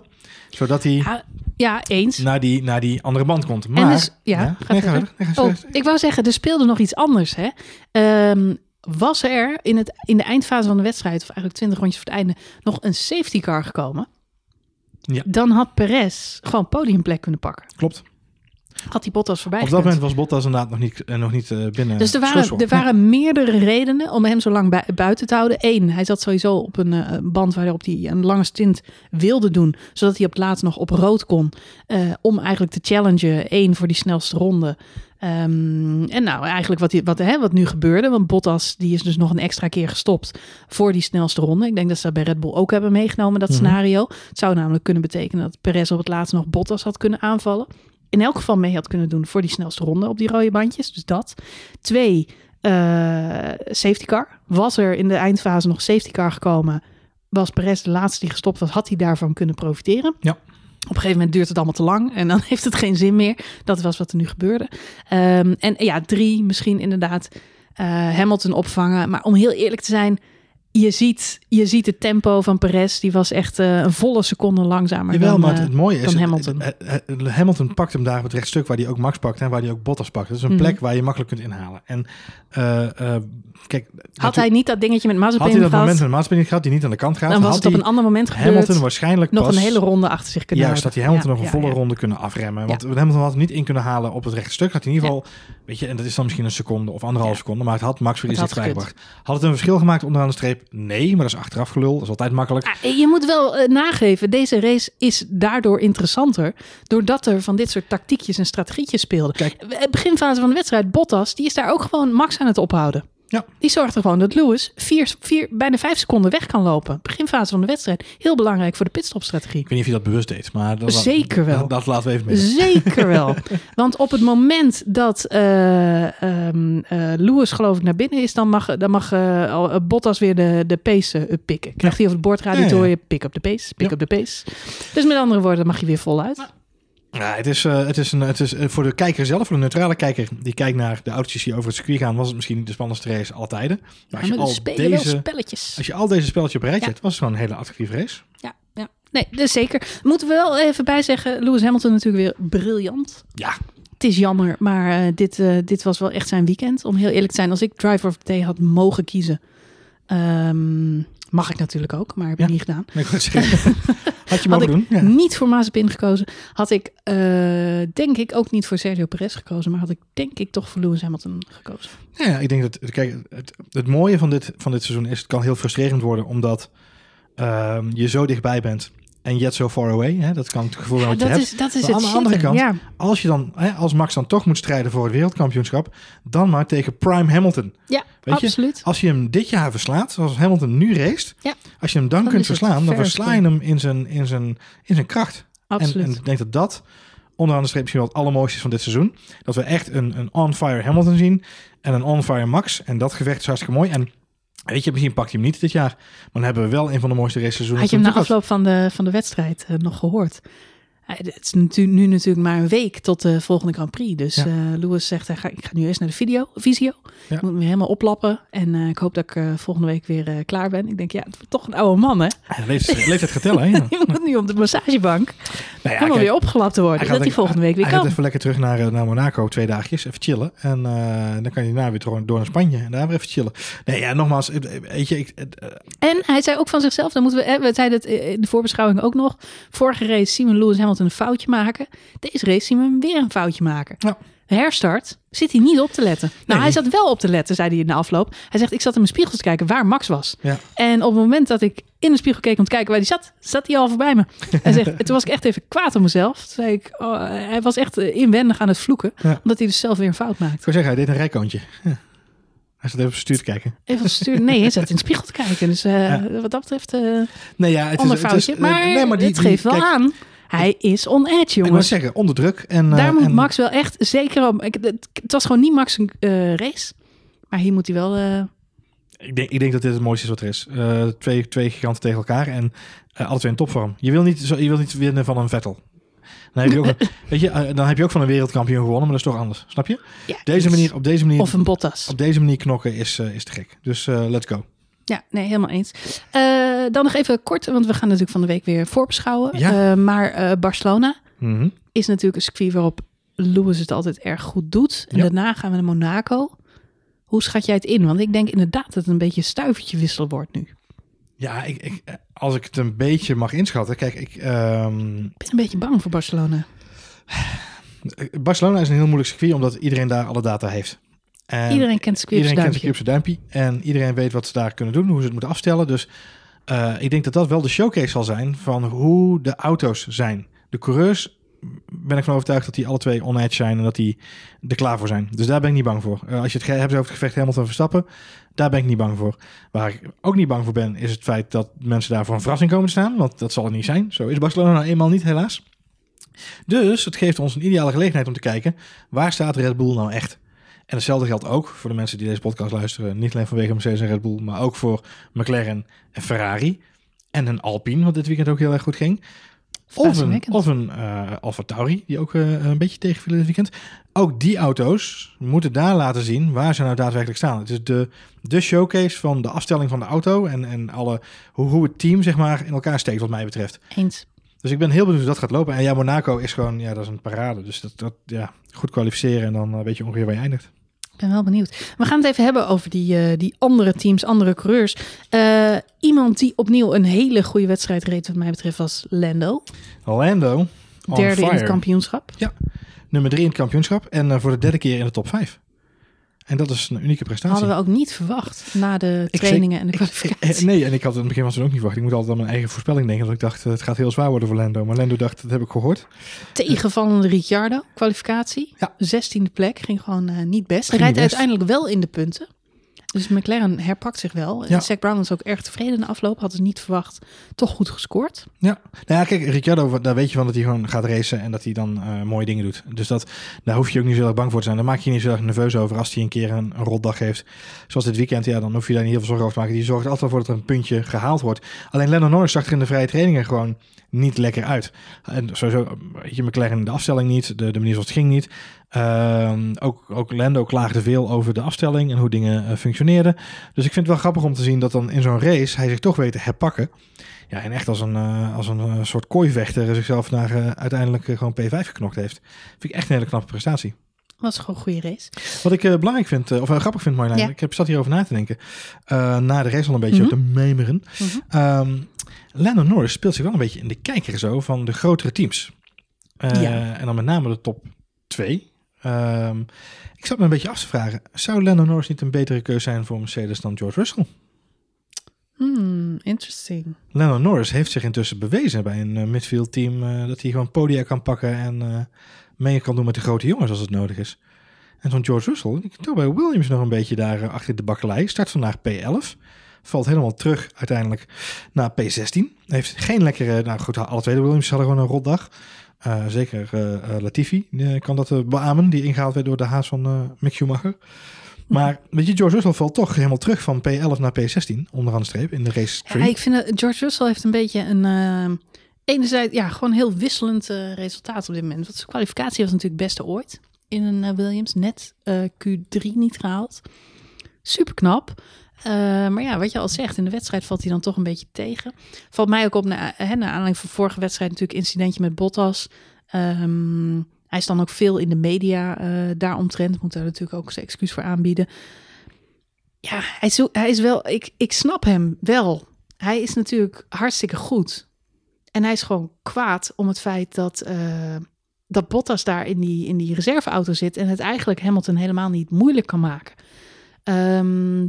Zodat hij ja, ja, eens. naar, die, naar die andere band komt. Maar, En dus, ja, ga nee, ga verder. verder. Nee, ga Oh, verder. ik wou zeggen, er speelde nog iets anders. Hè? Ehm, was er in, het, in de eindfase van de wedstrijd, of eigenlijk 20 rondjes voor het einde, nog een safety car gekomen? Ja. Dan had Perez gewoon podiumplek kunnen pakken. Klopt. Had die Bottas voorbij Op dat gekund. moment was Bottas inderdaad nog niet, eh, nog niet eh, binnen. Dus er waren, er waren meerdere redenen om hem zo lang bui- buiten te houden. Eén, hij zat sowieso op een eh, band waarop hij een lange stint wilde doen. Zodat hij op het laatst nog op rood kon. om eigenlijk te challengen. Eén, voor die snelste ronde. Ehm, en nou, eigenlijk wat, die- wat, hè, wat nu gebeurde. Want Bottas die is dus nog een extra keer gestopt voor die snelste ronde. Ik denk dat ze dat bij Red Bull ook hebben meegenomen, dat Mhm. scenario. Het zou namelijk kunnen betekenen dat Perez op het laatst nog Bottas had kunnen aanvallen. In elk geval mee had kunnen doen voor die snelste ronde op die rode bandjes. Dus dat. Twee, eh, safety car. Was er in de eindfase nog safety car gekomen, was Perez de laatste die gestopt was, had hij daarvan kunnen profiteren. Ja. Op een gegeven moment duurt het allemaal te lang en dan heeft het geen zin meer. Dat was wat er nu gebeurde. Ehm, en ja, drie, misschien inderdaad eh, Hamilton opvangen. Maar om heel eerlijk te zijn, je ziet, je ziet het tempo van Perez. Die was echt eh, een volle seconde langzamer Jawel, dan, maar eh, het, het mooie is... Hamilton. het- Hamilton pakt hem daar op het rechtstuk waar hij ook Max pakt en waar hij ook Bottas pakt. Dat is een Mhm. plek waar je makkelijk kunt inhalen. En eh, eh, kijk... Had hij niet dat dingetje met had hij Mazepin dat gehad, moment met Mazepin gehad, die niet aan de kant gaat, dan was had het op een ander moment gebeurd. Hamilton waarschijnlijk nog pas... een hele ronde achter zich kunnen Juist, dat hij Hamilton Ja, nog een ja, volle ja. ronde kunnen afremmen. Want Hamilton had hem niet in kunnen halen op het rechte stuk. Had hij in ieder geval, weet je, en dat is dan misschien een seconde of anderhalf seconde, maar het had Max weer iets had dichtbij gebracht. Had het een verschil gemaakt onderaan de streep? Nee, maar dat is achteraf gelul. Dat is altijd makkelijk. Ah, Je moet wel eh, nageven, deze race is daardoor interessanter. Doordat er van dit soort tactiekjes en strategietjes speelden. Kijk. Het beginfase van de wedstrijd, Bottas, die is daar ook gewoon Max aan het ophouden. Ja. Die zorgt er gewoon dat Lewis vier, vier, bijna vijf seconden weg kan lopen. Beginfase van de wedstrijd. Heel belangrijk voor de pitstopstrategie. Ik weet niet of je dat bewust deed, maar dat, Zeker wel. Dat, dat laten we even midden. Zeker wel. Want op het moment dat eh, ehm, eh, Lewis geloof ik naar binnen is, dan mag, dan mag eh, Bottas weer de, de pace pikken. Krijgt hij over het bordradio Ja, ja, ja. pick up de pace, pick Ja. up de pace. Dus met andere woorden, dan mag je weer voluit. Ja, het is, eh, het is, een, het is eh, voor de kijker zelf, voor de neutrale kijker die kijkt naar de autootjes die over het circuit gaan, was het misschien niet de spannendste race alle tijden. Maar als Ja, je, maar al spelen wel deze, spelletjes. als je al deze spelletjes op rijtje Ja. hebt, was het gewoon een hele attractieve race. Ja, ja. Nee, dus zeker. Moeten we wel even bij zeggen, Lewis Hamilton natuurlijk weer briljant. Ja, Het is jammer, maar eh, dit, dit was wel echt zijn weekend. Om heel eerlijk te zijn, als ik Driver of the Day had mogen kiezen, ehm, mag ik natuurlijk ook, maar heb ik Ja. niet gedaan. nee, ik. Had je Had ik doen? Ja. niet voor Mazepin gekozen, had ik eh, denk ik ook niet voor Sergio Perez gekozen, maar had ik denk ik toch voor Lewis Hamilton gekozen. Ja, ja, ik denk dat kijk, het, het mooie van dit, van dit seizoen is, het kan heel frustrerend worden omdat ehm, je zo dichtbij bent en yet so far away. Hè? Dat kan het gevoel Ja, je dat, hebt. is, dat is Maar het aan de andere kant, ja. Als je dan, hè, als Max dan toch moet strijden voor het wereldkampioenschap, dan maar tegen Prime Hamilton. ja, Weet je, absoluut. Als je hem dit jaar verslaat, zoals Hamilton nu race, Ja. als je hem dan, Dan kunt verslaan, dan versla je hem in zijn, in zijn, in zijn kracht. En, absoluut. en ik denk dat dat onderaan de streep misschien wel het allermooiste is van dit seizoen. Dat we echt een, een on-fire Hamilton zien en een on-fire Max. En dat gevecht is hartstikke mooi. En weet je, misschien pakt hij hem niet dit jaar. Maar dan hebben we wel een van de mooiste race seizoenen. Had je hem na afloop van de, van de wedstrijd eh, nog gehoord? Ja, Het is nu natuurlijk maar een week tot de volgende Grand Prix. Dus Ja. eh Lewis zegt, hij ga, ik ga nu eerst naar de video, visio. Ja. Ik moet me helemaal oplappen. En eh, ik hoop dat ik eh, volgende week weer klaar ben. Ik denk, ja, het toch een oude man, hè? Hij leeft, leeft het getellen, hè? Ja. Je moet nu op de massagebank Nou ja, helemaal kijk, weer opgelapt te worden. hij Dat gaat hij volgende week weer Hij gaat kan. even lekker terug naar, naar Monaco, twee dagjes, even chillen. En dan kan hij daarna weer door, door naar Spanje en daar weer even chillen. Nee, ja, nogmaals, weet je, ik, En hij zei ook van zichzelf, dan moeten we, we zeiden het in de voorbeschouwing ook nog. Vorige race we Lewis Een foutje maken. Deze race zien we hem weer een foutje maken. Ja. Herstart zit hij niet op te letten. Nou, Nee. hij zat wel op te letten, zei hij in de afloop. Hij zegt, ik zat in mijn spiegel te kijken waar Max was. ja. En op het moment dat ik in de spiegel keek om te kijken waar hij zat, zat hij al voorbij me. Hij zegt, toen was ik echt even kwaad op mezelf. Toen zei ik, oh, hij was echt eh, inwendig aan het vloeken. Ja. Omdat hij dus zelf weer een fout maakt. Ik zou zeggen, hij deed een rijkoontje. Ja. Hij zat even op stuur te kijken. Even op stuur. Nee, hij zat in de spiegel te kijken. Dus eh, Ja. wat dat betreft, eh Nee, ja, het ander is, het is, foutje. maar nee, maar die, het die- geeft wel kijk, aan. Hij is on edge, Ik wil jongens. zeggen, onder druk. En, eh, Daar moet en- Max wel echt zeker op. Ik, het, het was gewoon niet Max een eh, race. Maar hier moet hij wel... eh, Ik denk, ik denk dat dit het mooiste is wat er is. Eh, twee, twee giganten tegen elkaar en eh, alle twee in topvorm. Je wil, niet, zo, je wil niet winnen van een Vettel. Dan heb je ook, weet je, dan heb je ook van een wereldkampioen gewonnen, maar dat is toch anders. Snap je? ja, Deze manier, op, deze manier, Of een Bottas. op deze manier knokken is, is te gek. Dus eh, let's go. Ja, nee, helemaal eens. Eh, dan nog even kort, want we gaan natuurlijk van de week weer voorbeschouwen. Ja. Eh, maar eh, Barcelona Mhm. is natuurlijk een circuit waarop Lewis het altijd erg goed doet. En Ja. daarna gaan we naar Monaco. Hoe schat jij het in? Want ik denk inderdaad dat het een beetje stuivertje wisselen wordt nu. Ja, ik, ik, als ik het een beetje mag inschatten. Kijk, ik, ehm, Ik ben een beetje bang voor Barcelona. Barcelona is een heel moeilijk circuit, omdat iedereen daar alle data heeft. En iedereen kent circuit iedereen kent op zijn duimpje. En iedereen weet wat ze daar kunnen doen, hoe ze het moeten afstellen. Dus eh, ik denk dat dat wel de showcase zal zijn van hoe de auto's zijn. De coureurs ben ik van overtuigd dat die alle twee on-edge zijn en dat die er klaar voor zijn. Dus daar ben ik niet bang voor. Eh, als je het hebt over het gevecht Hamilton Verstappen, daar ben ik niet bang voor. Waar ik ook niet bang voor ben, is het feit dat mensen daar voor een verrassing komen te staan. Want dat zal het niet zijn. Zo is Barcelona nou eenmaal niet, helaas. Dus het geeft ons een ideale gelegenheid om te kijken, waar staat Red Bull nou echt? En hetzelfde geldt ook voor de mensen die deze podcast luisteren. Niet alleen vanwege Mercedes en Red Bull, maar ook voor McLaren en Ferrari. En een Alpine, wat dit weekend ook heel erg goed ging. Of een, of een eh Alfa Tauri, die ook eh, een beetje tegenviel dit weekend. Ook die auto's moeten daar laten zien waar ze nou daadwerkelijk staan. Het is de, de showcase van de afstelling van de auto en, en alle, hoe, hoe het team zeg maar, in elkaar steekt wat mij betreft. Eens. Dus ik ben heel benieuwd hoe dat gaat lopen. En ja, Monaco is gewoon, ja, dat is een parade. Dus dat, dat ja, goed kwalificeren en dan eh, weet je ongeveer waar je eindigt. Ik ben wel benieuwd. We gaan het even hebben over die, eh, die andere teams, andere coureurs. Eh, iemand die opnieuw een hele goede wedstrijd reed, wat mij betreft, was Lando. Lando, Derde in het kampioenschap. Nummer drie in het kampioenschap en voor de derde keer in de top vijf. En dat is een unieke prestatie. Hadden we ook niet verwacht na de trainingen en de kwalificatie. nee, en ik had in het begin was het ook niet verwacht. Ik moet altijd aan mijn eigen voorspelling denken. Dat ik dacht, eh, het gaat heel zwaar worden voor Lando. Maar Lando dacht, dat heb ik gehoord. Tegenvallende Ricciardo, kwalificatie. Ja. 16e plek, ging gewoon eh, niet best. Hij rijdt best. uiteindelijk wel in de punten. Dus McLaren herpakt zich wel. Ja. Zack Brown was ook erg tevreden in de afloop. Had het niet verwacht. Toch goed gescoord. Ja, nou ja, kijk, Ricciardo, daar weet je van dat hij gewoon gaat racen en dat hij dan eh, mooie dingen doet. Dus dat, daar hoef je ook niet zo erg bang voor te zijn. Daar maak je je niet zo erg nerveus over als hij een keer een, een rotdag heeft. Zoals dit weekend, ja, dan hoef je daar niet heel veel zorgen over te maken. Die zorgt altijd voor dat er een puntje gehaald wordt. Alleen Lennon Norris zag er in de vrije trainingen gewoon niet lekker uit. En sowieso, weet je, McLaren in de afstelling niet, de, de manier zoals het ging niet. Ehm, ook, ook Lando klaagde veel over de afstelling en hoe dingen eh, functioneerden. Dus ik vind het wel grappig om te zien dat dan in zo'n race hij zich toch weet te herpakken. Ja, en echt als een, eh, als een eh, soort kooivechter zichzelf naar uiteindelijk gewoon P5 geknokt heeft. Vind ik echt een hele knappe prestatie. Was gewoon een goede race. Wat ik belangrijk vind, of eh, grappig vind Marjolein, Ja. ik heb zat hierover na te denken. na de race al een beetje Mhm. te memeren. Mhm. Ehm Lando Norris speelt zich wel een beetje in de kijker zo van de grotere teams. Eh, Ja. En dan met name de top 2. Ehm, ik zat me een beetje af te vragen, zou Lando Norris niet een betere keuze zijn voor Mercedes dan George Russell? Hmm, interesting. Lando Norris heeft zich intussen bewezen bij een eh, midfield team eh, dat hij gewoon podia kan pakken en mee kan doen met de grote jongens als het nodig is. En zo'n George Russell, ik bij Williams nog een beetje daar achter de bakkelei. Start vandaag P11. Valt helemaal terug uiteindelijk naar P16. Heeft geen lekkere, nou goed, alle twee de Williams hadden gewoon een rotdag. Eh, zeker eh, eh, Latifi kan dat beamen, die ingehaald werd door de haas van Mick Schumacher. Maar weet je, George Russell valt toch helemaal terug van P11 naar P16, onderaan de streep, in de race Ja, tree. ik vind dat George Russell heeft een beetje een, eh, enerzijds ja, gewoon heel wisselend resultaat op dit moment. Want zijn kwalificatie was natuurlijk het beste ooit in een Williams. Net eh, Q3 niet gehaald. Super knap. Eh, maar ja, wat je al zegt, in de wedstrijd valt hij dan toch een beetje tegen. Valt mij ook op, na, hè, naar aanleiding van vorige wedstrijd natuurlijk incidentje met Bottas. Ehm, hij is dan ook veel in de media eh daaromtrent. Moet daar natuurlijk ook zijn excuus voor aanbieden. Ja, hij is, hij is wel, ik, ik snap hem wel. Hij is natuurlijk hartstikke goed. En hij is gewoon kwaad om het feit dat, eh, dat Bottas daar in die, in die reserveauto zit. En het eigenlijk Hamilton helemaal niet moeilijk kan maken. Ehm,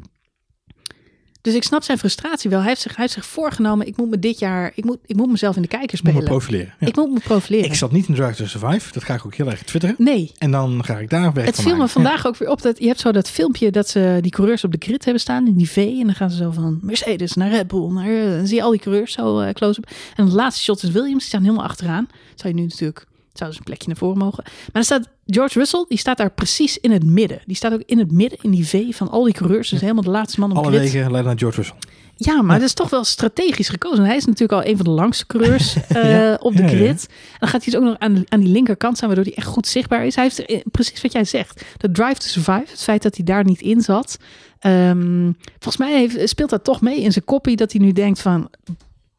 dus ik snap zijn frustratie wel. Hij heeft zich, hij heeft zich voorgenomen, ik moet me dit jaar, ik moet, ik moet mezelf in de kijker Moet me spelen. profileren. Ja. Ik moet me profileren. Ik zat niet in Drive to Survive. Dat ga ik ook heel erg twitteren. Nee, En dan ga ik daar weg het viel me vandaag ook weer op dat je hebt zo dat filmpje dat ze die coureurs op de grid hebben staan in die V en dan gaan ze zo van Mercedes naar Red Bull, naar, eh, dan zie je al die coureurs zo eh, close up. En het laatste shot is Williams, die staan helemaal achteraan. Zou je nu natuurlijk zou dus een plekje naar voren mogen. Maar dan staat George Russell, die staat daar precies in het midden. Die staat ook in het midden in die V van al die coureurs, dus helemaal de laatste man op Alle wegen leiden naar George Russell. Ja, maar dat is toch wel strategisch gekozen. Hij is natuurlijk al een van de langste coureurs eh, Ja, op de ja, grid. En dan gaat hij dus ook nog aan, aan die linkerkant staan, waardoor hij echt goed zichtbaar is. Hij heeft eh, precies wat jij zegt. De drive to survive, het feit dat hij daar niet in zat. Ehm, volgens mij heeft, speelt dat toch mee in zijn koppie, dat hij nu denkt van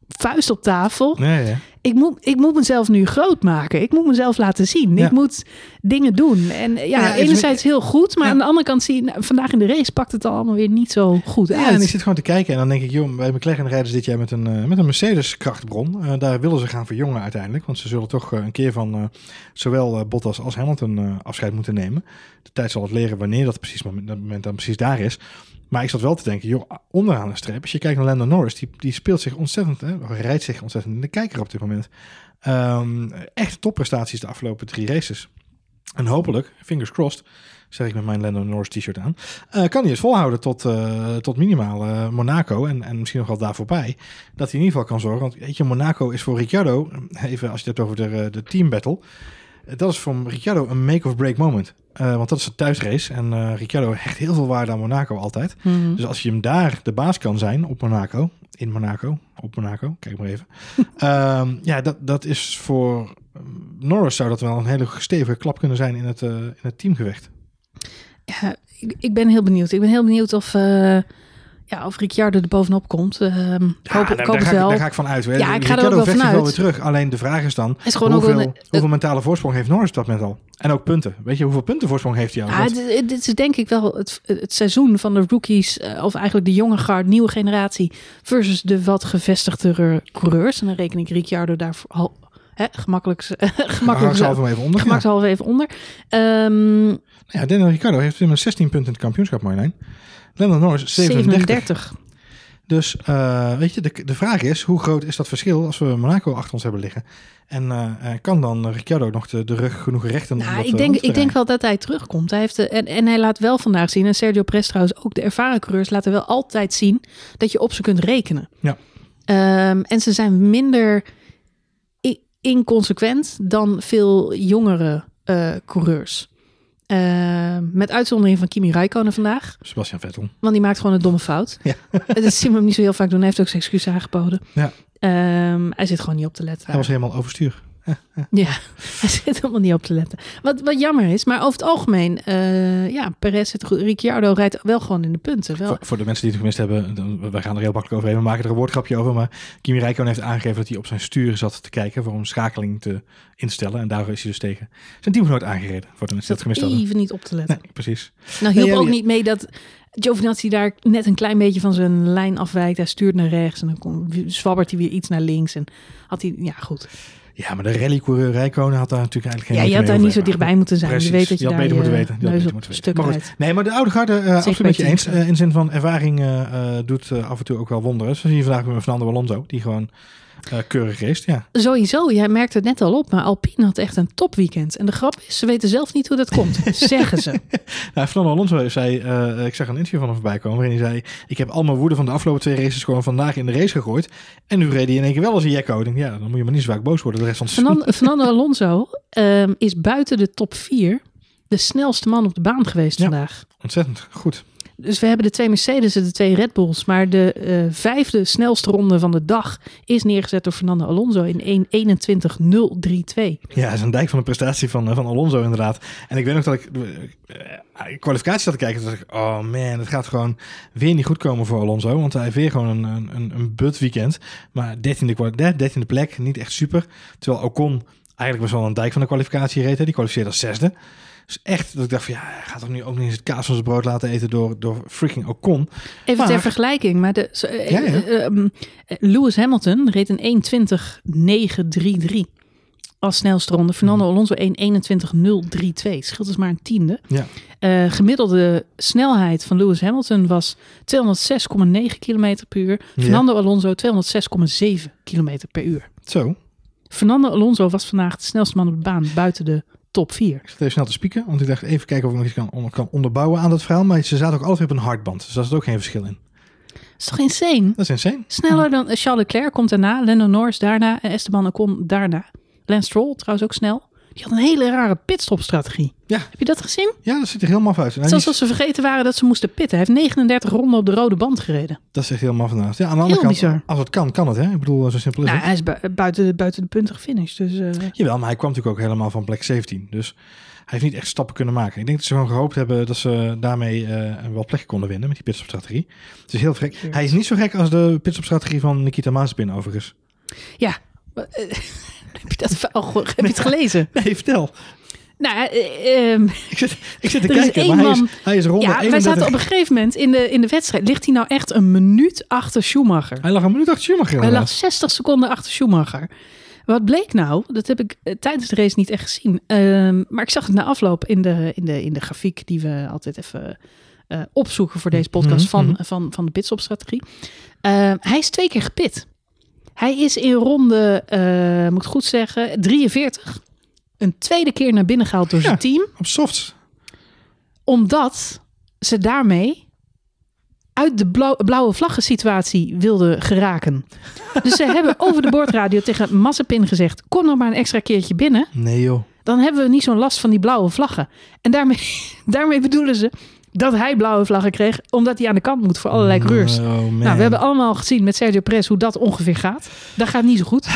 vuist op tafel. Ja. Ik moet, ik moet mezelf nu groot maken. Ik moet mezelf laten zien. Ja. Ik moet dingen doen. En ja, Ja, is- enerzijds heel goed, maar Ja. aan de andere kant zie je nou, vandaag in de race pakt het allemaal weer niet zo goed Ja, uit. en ik zit gewoon te kijken en dan denk ik, joh, bij McLaren rijden ze dit jaar met een, eh, met een Mercedes krachtbron. Eh, daar willen ze gaan verjongen uiteindelijk, want ze zullen toch eh, een keer van zowel Bottas als Hamilton afscheid moeten nemen. De tijd zal het leren wanneer dat precies moment, dat moment dan precies daar is. Maar ik zat wel te denken, joh, onderaan de streep, als je kijkt naar Lando Norris, die, die speelt zich ontzettend, hè, rijdt zich ontzettend in de kijker op dit moment. Ehm echt topprestaties de afgelopen drie races. En hopelijk, fingers crossed, zeg ik met mijn Lando Norris t-shirt aan, eh, kan hij het volhouden tot, eh, tot minimaal eh, Monaco en, en misschien nog wel daar voorbij. Dat hij in ieder geval kan zorgen. Want weet je, Monaco is voor Ricciardo, even als je het hebt over de, de team battle, dat is voor Ricciardo een make-of-break moment. Eh, want dat is een thuisrace en eh Ricciardo hecht heel veel waarde aan Monaco altijd. Mhm. Dus als je hem daar de baas kan zijn op Monaco, in Monaco, op Monaco, kijk maar even. Ehm, ja, dat, dat is voor eh, Norris zou dat wel een hele stevige klap kunnen zijn in het, eh, in het teamgevecht. Ja, ik, ik ben heel benieuwd. Ik ben heel benieuwd of, ja, of Ricciardo er bovenop komt. Ehm, ik Ja, hoop, daar, ik hoop daar ga ik, wel. daar ga ik van uit. hè. Ja, ik ga er ook wel vanuit. weer terug. Alleen de vraag is dan, is gewoon ook hoeveel, een, hoeveel mentale voorsprong heeft Norris op dat moment al? En ook punten. Weet je, hoeveel punten voorsprong heeft hij al? Ja, dit, dit is denk ik wel het, het seizoen van de rookies, eh, of eigenlijk de jonge guard, nieuwe generatie, versus de wat gevestigdere coureurs. En dan reken ik Ricciardo daar al- hè, gemakkelijk, gemakkelijk, ik zelf even onder. Ja. gemakshalve even onder. Ehm, Ja, Daniel Ricciardo heeft weer 16 punten in het kampioenschap, Marjolein. Lennon Norris 37. 37. Dus eh, weet je, de, de vraag is, hoe groot is dat verschil als we Monaco achter ons hebben liggen? En eh, eh, kan dan Ricciardo nog de, de rug genoeg rechten om Nou, dat ik denk, ik denk wel dat hij terugkomt. Hij heeft de, en, en hij laat wel vandaag zien, en Sergio Perez trouwens ook, de ervaren coureurs laten wel altijd zien dat je op ze kunt rekenen. Ja. Ehm, en ze zijn minder inconsequent dan veel jongere coureurs. Ehm, met uitzondering van Kimi Räikkönen vandaag. Sebastian Vettel. Want die maakt gewoon een domme fout. Ja. Dat zien we hem niet zo heel vaak doen. Hij heeft ook zijn excuus aangeboden. Ja. Ehm, hij zit gewoon niet op te letten. Hij was helemaal overstuur. Ja, hij zit helemaal niet op te letten. Wat, wat jammer is, maar over het algemeen, eh, ja, Perez zit goed. Ricciardo rijdt wel gewoon in de punten. Wel. Voor, voor de mensen die het gemist hebben, wij gaan er heel makkelijk overheen. We maken er een woordgrapje over. Maar Kimi Räikkönen heeft aangegeven dat hij op zijn stuur zat te kijken voor een schakeling te instellen. En daarvoor is hij dus tegen zijn teamgenoot aangereden. Voor de mensen die het gemist hadden. even niet op te letten. Nee, precies. Nou hielp Nee, ja, ook ja. niet mee dat Giovinazzi daar net een klein beetje van zijn lijn afwijkt. Hij stuurt naar rechts en dan zwabbert hij weer iets naar links. En had hij, ja goed. Ja, maar de rallycoureur Rijkonen had daar natuurlijk eigenlijk Ja, geen je had daar niet zo dichtbij moeten zijn. Precies. Je weet dat je, had daar beter moeten je weten. Je beter moeten weten. Maar goed. rijdt. Nee, maar de oude garde, eh absoluut met je eens. ja. Eh, in zin van ervaring eh, eh, doet eh, af en toe ook wel wonderen. Zo zie je vandaag met Fernando Alonso, die gewoon eh, keurig race. Ja. Sowieso, jij merkt het net al op, maar Alpine had echt een topweekend. En de grap is, ze weten zelf niet hoe dat komt, zeggen ze. Nou, Fernando Alonso zei, eh, ik zag een interview van hem voorbij komen, waarin hij zei, ik heb al mijn woede van de afgelopen twee races gewoon vandaag in de race gegooid. En nu reed hij in één keer wel als een jekko. Denk, Ja, dan moet je maar niet zo vaak boos worden de rest van het. Fernando, Fernando Alonso ehm, is buiten de top 4 de snelste man op de baan geweest Ja. vandaag. Ontzettend goed. Dus we hebben de twee Mercedes en de twee Red Bulls. Maar de eh, vijfde snelste ronde van de dag is neergezet door Fernando Alonso in 1.21.032. Ja, dat is een dijk van de prestatie van, eh, van Alonso inderdaad. En ik weet nog dat ik uh, kwalificatie zat te kijken. Toen dacht ik, oh man, het gaat gewoon weer niet goed komen voor Alonso. Want hij heeft weer gewoon een, een, een but weekend. Maar 13e, 13e plek, niet echt super. Terwijl Ocon eigenlijk was wel een dijk van de kwalificatie reed. Die kwalificeerde als zesde. Dus echt, dat ik dacht van ja, hij gaat toch nu ook niet eens het kaas van zijn brood laten eten door, door freaking Ocon. Even ter vergelijking, maar de, ja, ja. Uh, Lewis Hamilton reed een 1.20.933 als snelste ronde. Fernando hmm. Alonso 1.21.032. Scheelt dus maar een tiende. Ja. Uh, gemiddelde snelheid van Lewis Hamilton was 206,9 km per uur. Fernando Alonso 206,7 km per uur. Zo. Fernando Alonso was vandaag de snelste man op de baan buiten de top 4. Ik zat even snel te spieken, want ik dacht even kijken of ik nog iets kan, kan onderbouwen aan dat verhaal. Maar ze zaten ook altijd op een hardband, dus daar zit ook geen verschil in. Dat is toch insane? Dat is insane. Sneller dan Charles Leclerc komt daarna, Lennon Norris daarna en Esteban Ocon daarna. Lance Stroll trouwens ook snel. Die had een hele rare pitstopstrategie. Ja. Heb je dat gezien? Ja, dat ziet er helemaal uit. Zelfs als ze vergeten waren dat ze moesten pitten. Hij heeft 39 ronden op de rode band gereden. Dat is echt helemaal vandaag. Ja, aan de andere Heel kant, bizar. als het kan, kan het. Hè? Ik bedoel, zo simpel is Nou, het. hij is bu- buiten, buiten de punten gefinished. Dus, eh, Jawel, maar hij kwam natuurlijk ook helemaal van plek 17. Dus hij heeft niet echt stappen kunnen maken. Ik denk dat ze gewoon gehoopt hebben dat ze daarmee een wel plek konden winnen met die pitstopstrategie. Het is heel gek. Hij is niet zo gek als de pitstopstrategie van Nikita Mazepin overigens. ja. Heb je dat verhaal heb je het gelezen? Nee, vertel. Nou, eh, ehm, Ik zit, ik zit te kijken, maar hij is, hij is ronde ja, wij 31. zaten op een gegeven moment in de, in de wedstrijd. Ligt hij nou echt een minuut achter Schumacher? Hij lag een minuut achter Schumacher. Hij lag 60 seconden achter Schumacher. Wat bleek nou? Dat heb ik eh, tijdens de race niet echt gezien. Ehm, maar ik zag het na afloop in de, in de, in de grafiek die we altijd even eh, opzoeken voor deze podcast Mhm, van, mhm. van, van de pitstopstrategie. Ehm, hij is twee keer gepit. Hij is in ronde, eh, moet ik goed zeggen, 43. Een tweede keer naar binnen gehaald door zijn team. Op softs. Omdat ze daarmee uit de blauw, blauwe vlaggen situatie wilden geraken. Dus ze hebben over de boordradio tegen Mazepin gezegd... kom nog maar een extra keertje binnen. Nee joh. Dan hebben we niet zo'n last van die blauwe vlaggen. En daarmee, daarmee bedoelen ze dat hij blauwe vlaggen kreeg... omdat hij aan de kant moet voor allerlei coureurs. Oh. Nou, we hebben allemaal gezien met Sergio Perez hoe dat ongeveer gaat. Dat gaat niet zo goed.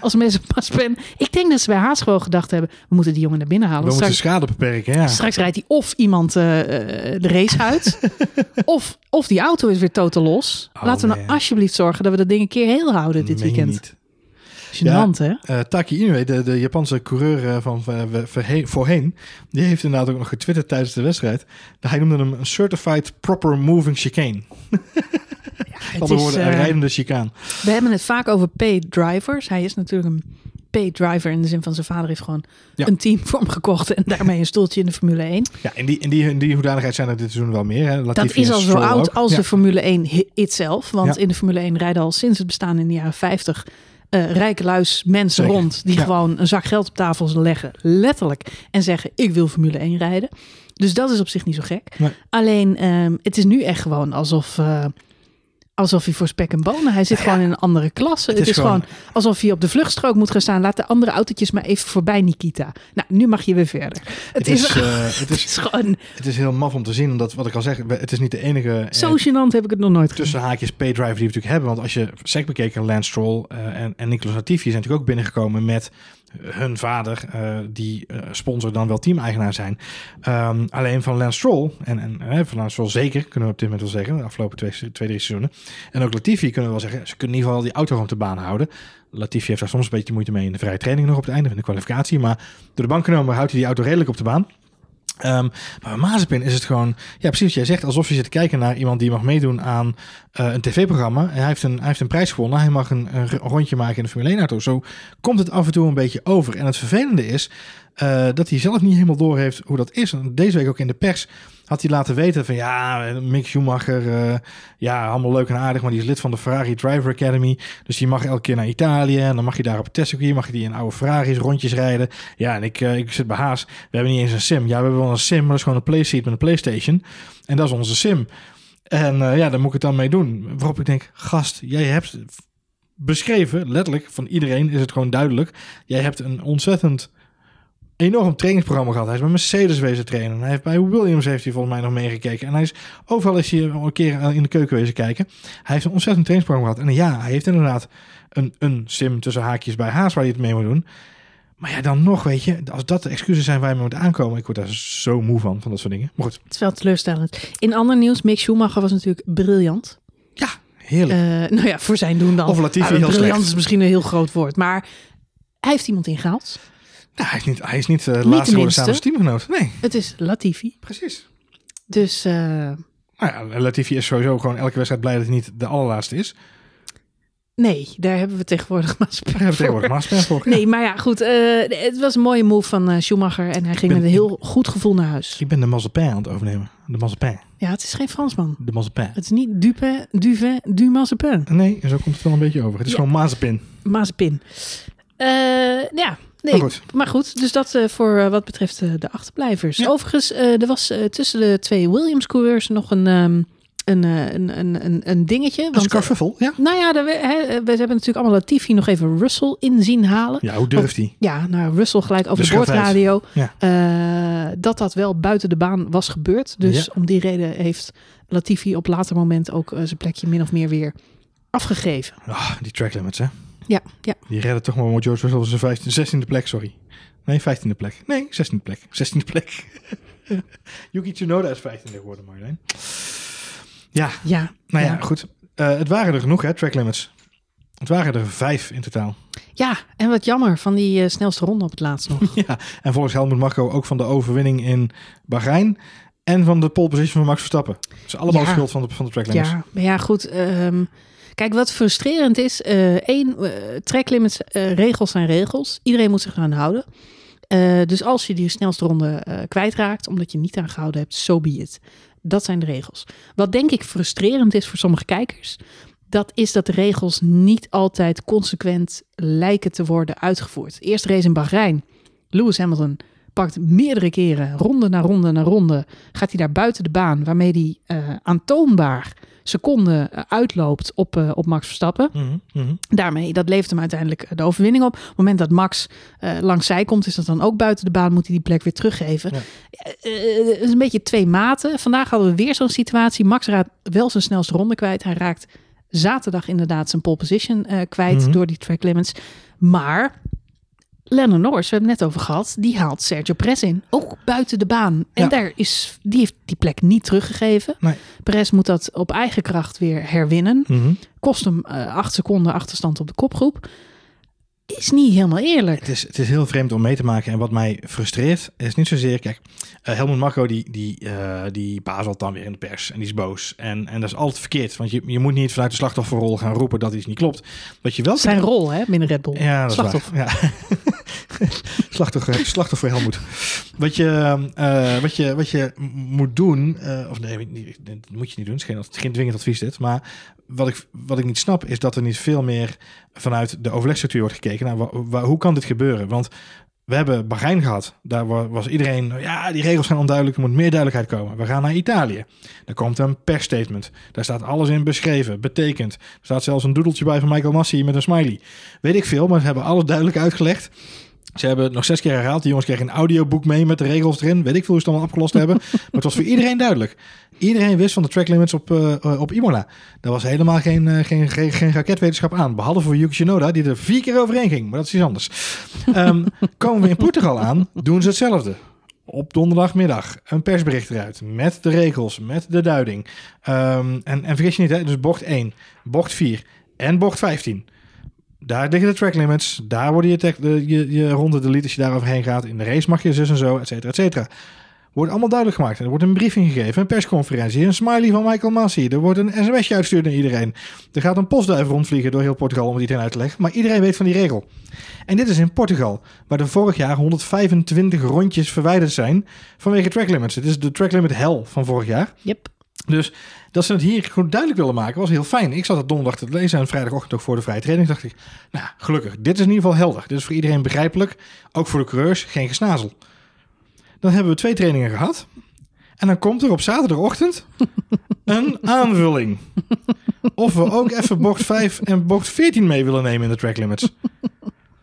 Als mensen Mazepin... Ik denk dat ze bij Haas gewoon gedacht hebben... we moeten die jongen naar binnen halen. We want moeten straks, schade beperken, ja. straks rijdt hij of iemand eh, eh, de race uit... of, of die auto is weer totaal los. Oh, Laten we nou alsjeblieft zorgen... dat we dat ding een keer heel houden dit Meen weekend. niet. Gênant, hè? Eh, Taki Inoue, de, de Japanse coureur eh, van eh, voorheen- die heeft inderdaad ook nog getwitterd tijdens de wedstrijd. Hij noemde hem een certified proper moving chicane. Het Andere is, een rijdende chicaan. We hebben het vaak over paid drivers. Hij is natuurlijk een paid driver in de zin van zijn vader heeft gewoon Ja. een team voor hem gekocht en daarmee een stoeltje in de Formule 1. Ja, in die, in die, in die hoedanigheid zijn er dit seizoen wel meer. Hè. Dat is al zo oud ook. als ja. de Formule 1 hi- itself. Want Ja. in de Formule 1 rijden al sinds het bestaan in de jaren 50 eh rijke luis mensen Zeker. rond die Ja. gewoon een zak geld op tafel leggen, letterlijk, en zeggen ik wil Formule 1 rijden. Dus dat is op zich niet zo gek. Nee. Alleen ehm, het is nu echt gewoon alsof, eh, alsof hij voor spek en bonen. Hij zit gewoon in een andere klasse. Het, is is, gewoon, gewoon- alsof hij op de vluchtstrook moet gaan staan. Laat de andere autootjes maar even voorbij, Nikita. Nou, nu mag je weer verder. Het, Het is, is, eh, het, is, gewoon het is heel maf om te zien, omdat wat ik al zeg, het is niet de enige eh, zo gênant heb ik het nog nooit gezien. tussen haakjes paydriver die we natuurlijk hebben. Want als je sec bekeken, Lance Stroll eh, en, en Nicolas Latifi zijn natuurlijk ook binnengekomen met hun vader, eh, die eh, sponsor dan wel teameigenaar zijn. Ehm, alleen van Lance Stroll, en, en eh, van Lance Stroll zeker, kunnen we op dit moment wel zeggen, de afgelopen twee, twee drie seizoenen. En ook Latifi kunnen we wel zeggen, ze kunnen in ieder geval die auto gewoon de baan houden. Latifi heeft daar soms een beetje moeite mee in de vrije training nog op het einde van de kwalificatie. Maar door de bank genomen houdt hij die auto redelijk op de baan. Ehm, maar bij Mazepin is het gewoon, ja precies wat jij zegt, alsof je zit te kijken naar iemand die mag meedoen aan eh, een tv-programma. Hij heeft, een, hij heeft een prijs gewonnen, hij mag een, een rondje maken in de Formule 1 auto. Zo komt het af en toe een beetje over. En het vervelende is eh, dat hij zelf niet helemaal door heeft hoe dat is. En deze week ook in de pers had hij laten weten van ja, Mick Schumacher, eh, ja, allemaal leuk en aardig, maar die is lid van de Ferrari Driver Academy. Dus die mag elke keer naar Italië en dan mag je daar op testcircuit, mag je die in oude Ferraris rondjes rijden. Ja, en ik, eh, ik zit bij Haas, we hebben niet eens een sim. Ja, we hebben wel een sim, maar dat is gewoon een playseat met een Playstation. En dat is onze sim. En eh, ja, daar moet ik het dan mee doen. Waarop ik denk, gast, jij hebt beschreven, letterlijk, van iedereen is het gewoon duidelijk. Jij hebt een ontzettend enorm trainingsprogramma gehad. Hij is bij Mercedes wezen trainen. Hij heeft bij Williams heeft hij volgens mij nog meegekeken. En hij is overal is hij een keer in de keuken wezen kijken. Hij heeft een ontzettend trainingsprogramma gehad. En ja, hij heeft inderdaad een, een sim tussen haakjes bij Haas waar hij het mee moet doen. Maar ja, dan nog, weet je, als dat de excuses zijn waar je mee moet aankomen, ik word daar zo moe van, van dat soort dingen. Maar goed, Het is wel teleurstellend. In ander nieuws, Mick Schumacher was natuurlijk briljant. ja, heerlijk. Eh, nou ja, voor zijn doen dan. Of Latifi Nou, heel briljant slecht. is misschien een heel groot woord. Maar hij heeft iemand ingehaald. Nou, hij is niet, hij is niet uh, laatste de geworden samen teamgenoot. Nee, Het is Latifi. precies. Dus eh, Nou ja, Latifi is sowieso gewoon elke wedstrijd blij dat hij niet de allerlaatste is. nee, daar hebben we tegenwoordig maar Daar hebben we tegenwoordig Maaspijn voor. Nee, maar ja, goed. eh, het was een mooie move van Schumacher. En hij ging ben- met een heel goed gevoel naar huis. Ik ben de Mazepin aan het overnemen. De Mazepin. Ja, het is geen Fransman. De Mazepin. Het is niet Dupin, Duvet, du Mazepin. Nee, zo komt het wel een beetje over. Het is Ja. gewoon Mazepin. Mazepin. Eh, ja, nee. Maar goed. Maar goed, dus dat eh, voor eh, wat betreft eh, de achterblijvers. Ja. Overigens, er was tussen de twee Williams-coureurs nog een, ehm, een, een, een, een, dingetje. Want, een ja? nou ja, de, we, hebben natuurlijk allemaal Latifi nog even Russell in zien halen. Ja, hoe durft hij? Ja, nou, Russell gelijk over De boordradio. Ja. dat dat wel buiten de baan was gebeurd. Dus Ja. om die reden heeft Latifi op later moment ook zijn plekje min of meer weer afgegeven. Ah, die track limits, hè? Ja, ja. Die redden toch maar met George Russell zijn 15, 16e plek, sorry. Nee, 15e plek. Nee, 16e plek. 16e plek. Yuki Tsunoda is 15e geworden, Marjolein. Ja, Ja, nou ja, ja. goed. Eh, het waren er genoeg, hè, track limits. Het waren er vijf in totaal. Ja, en wat jammer van die eh, snelste ronde op het laatst nog. Ja, en volgens Helmut Marco ook van de overwinning in Bahrein en van de pole position van Max Verstappen. Dus allemaal Ja. schuld van de, van de track limits. Ja, maar ja, goed. ehm, kijk, wat frustrerend is. eh één, eh, tracklimits, eh, regels zijn regels. Iedereen moet zich eraan houden. Dus als je die snelste ronde eh, kwijtraakt, omdat je niet aan gehouden hebt, so be it. Dat zijn de regels. Wat denk ik frustrerend is voor sommige kijkers, dat is dat de regels niet altijd consequent lijken te worden uitgevoerd. Eerste race in Bahrein. Lewis Hamilton pakt meerdere keren, ronde na ronde na ronde, gaat hij daar buiten de baan, waarmee hij eh, aantoonbaar seconden eh, uitloopt op, eh, op Max Verstappen. Mhm, mhm. Daarmee, dat levert hem uiteindelijk de overwinning op. Op het moment dat Max eh, langs zij komt, is dat dan ook buiten de baan, moet hij die plek weer teruggeven. Ja. Eh, eh, het is een beetje twee maten. Vandaag hadden we weer zo'n situatie. Max raakt wel zijn snelste ronde kwijt. Hij raakt zaterdag inderdaad zijn pole position eh, kwijt Mhm. door die track limits. Maar Lennon Norris, we hebben het net over gehad, die haalt Sergio Perez in. Ook buiten de baan. En Ja. daar is, die heeft die plek niet teruggegeven. Nee. Perez moet dat op eigen kracht weer herwinnen. Mhm. Kost hem eh, acht seconden achterstand op de kopgroep. Is niet helemaal eerlijk. Het is, het is heel vreemd om mee te maken. En wat mij frustreert, is niet zozeer... Kijk, eh, Helmut Marco die, die, eh, die bazelt dan weer in de pers. En die is boos. En, en dat is altijd verkeerd. Want je, je moet niet vanuit de slachtofferrol gaan roepen dat iets niet klopt. Wat je wel... Zijn rol hè, binnen Red Bull. Ja, dat Slachtoffer. is waar. Ja. slachtoffer, slachtoffer Helmoet. Wat je, eh, wat je, wat je moet doen, eh, of nee, dat moet je niet doen, het is geen, geen dwingend advies dit, maar wat ik, wat ik niet snap is dat er niet veel meer vanuit de overlegstructuur wordt gekeken naar hoe kan dit gebeuren? Want we hebben Bahrein gehad. Daar wa- was iedereen, ja, die regels zijn onduidelijk, er moet meer duidelijkheid komen. We gaan naar Italië. Daar komt een persstatement. Daar staat alles in beschreven, betekend. Er staat zelfs een doedeltje bij van Michael Massi met een smiley. Weet ik veel, maar ze hebben alles duidelijk uitgelegd. Ze hebben het nog zes keer herhaald. Die jongens kregen een audioboek mee met de regels erin. Weet ik veel hoe ze het allemaal opgelost hebben. Maar het was voor iedereen duidelijk. Iedereen wist van de track limits op, eh, eh, op Imola. Daar was helemaal geen, eh, geen, geen, geen raketwetenschap aan. Behalve voor Yuki Tsunoda, die er vier keer overheen ging. Maar dat is iets anders. Ehm, komen we in Portugal aan, doen ze hetzelfde. Op donderdagmiddag een persbericht eruit. Met de regels, met de duiding. Ehm, en, en vergis je niet, hè, dus bocht 1, bocht 4 en bocht 15. Daar liggen de track limits. Daar worden je, tech- de, je, delete als je daar overheen gaat. In de race mag je zus en zo, et cetera, et cetera. Wordt allemaal duidelijk gemaakt. En er wordt een briefing gegeven, een persconferentie, een smiley van Michael Massey. Er wordt een sms'je uitgestuurd naar iedereen. Er gaat een postduif rondvliegen door heel Portugal om het iedereen uit te leggen. Maar iedereen weet van die regel. En dit is in Portugal, waar er vorig jaar 125 rondjes verwijderd zijn vanwege track limits. Het is de track limit hell van vorig jaar. Yep. Dus dat ze het hier gewoon duidelijk willen maken, was heel fijn. Ik zat het donderdag te lezen en vrijdagochtend ook voor de vrije training. dacht ik, nou gelukkig, dit is in ieder geval helder. Dit is voor iedereen begrijpelijk. Ook voor de coureurs, geen gesnazel. Dan hebben we twee trainingen gehad. En dan komt er op zaterdagochtend een aanvulling. Of we ook even bocht 5 en bocht 14 mee willen nemen in de track limits.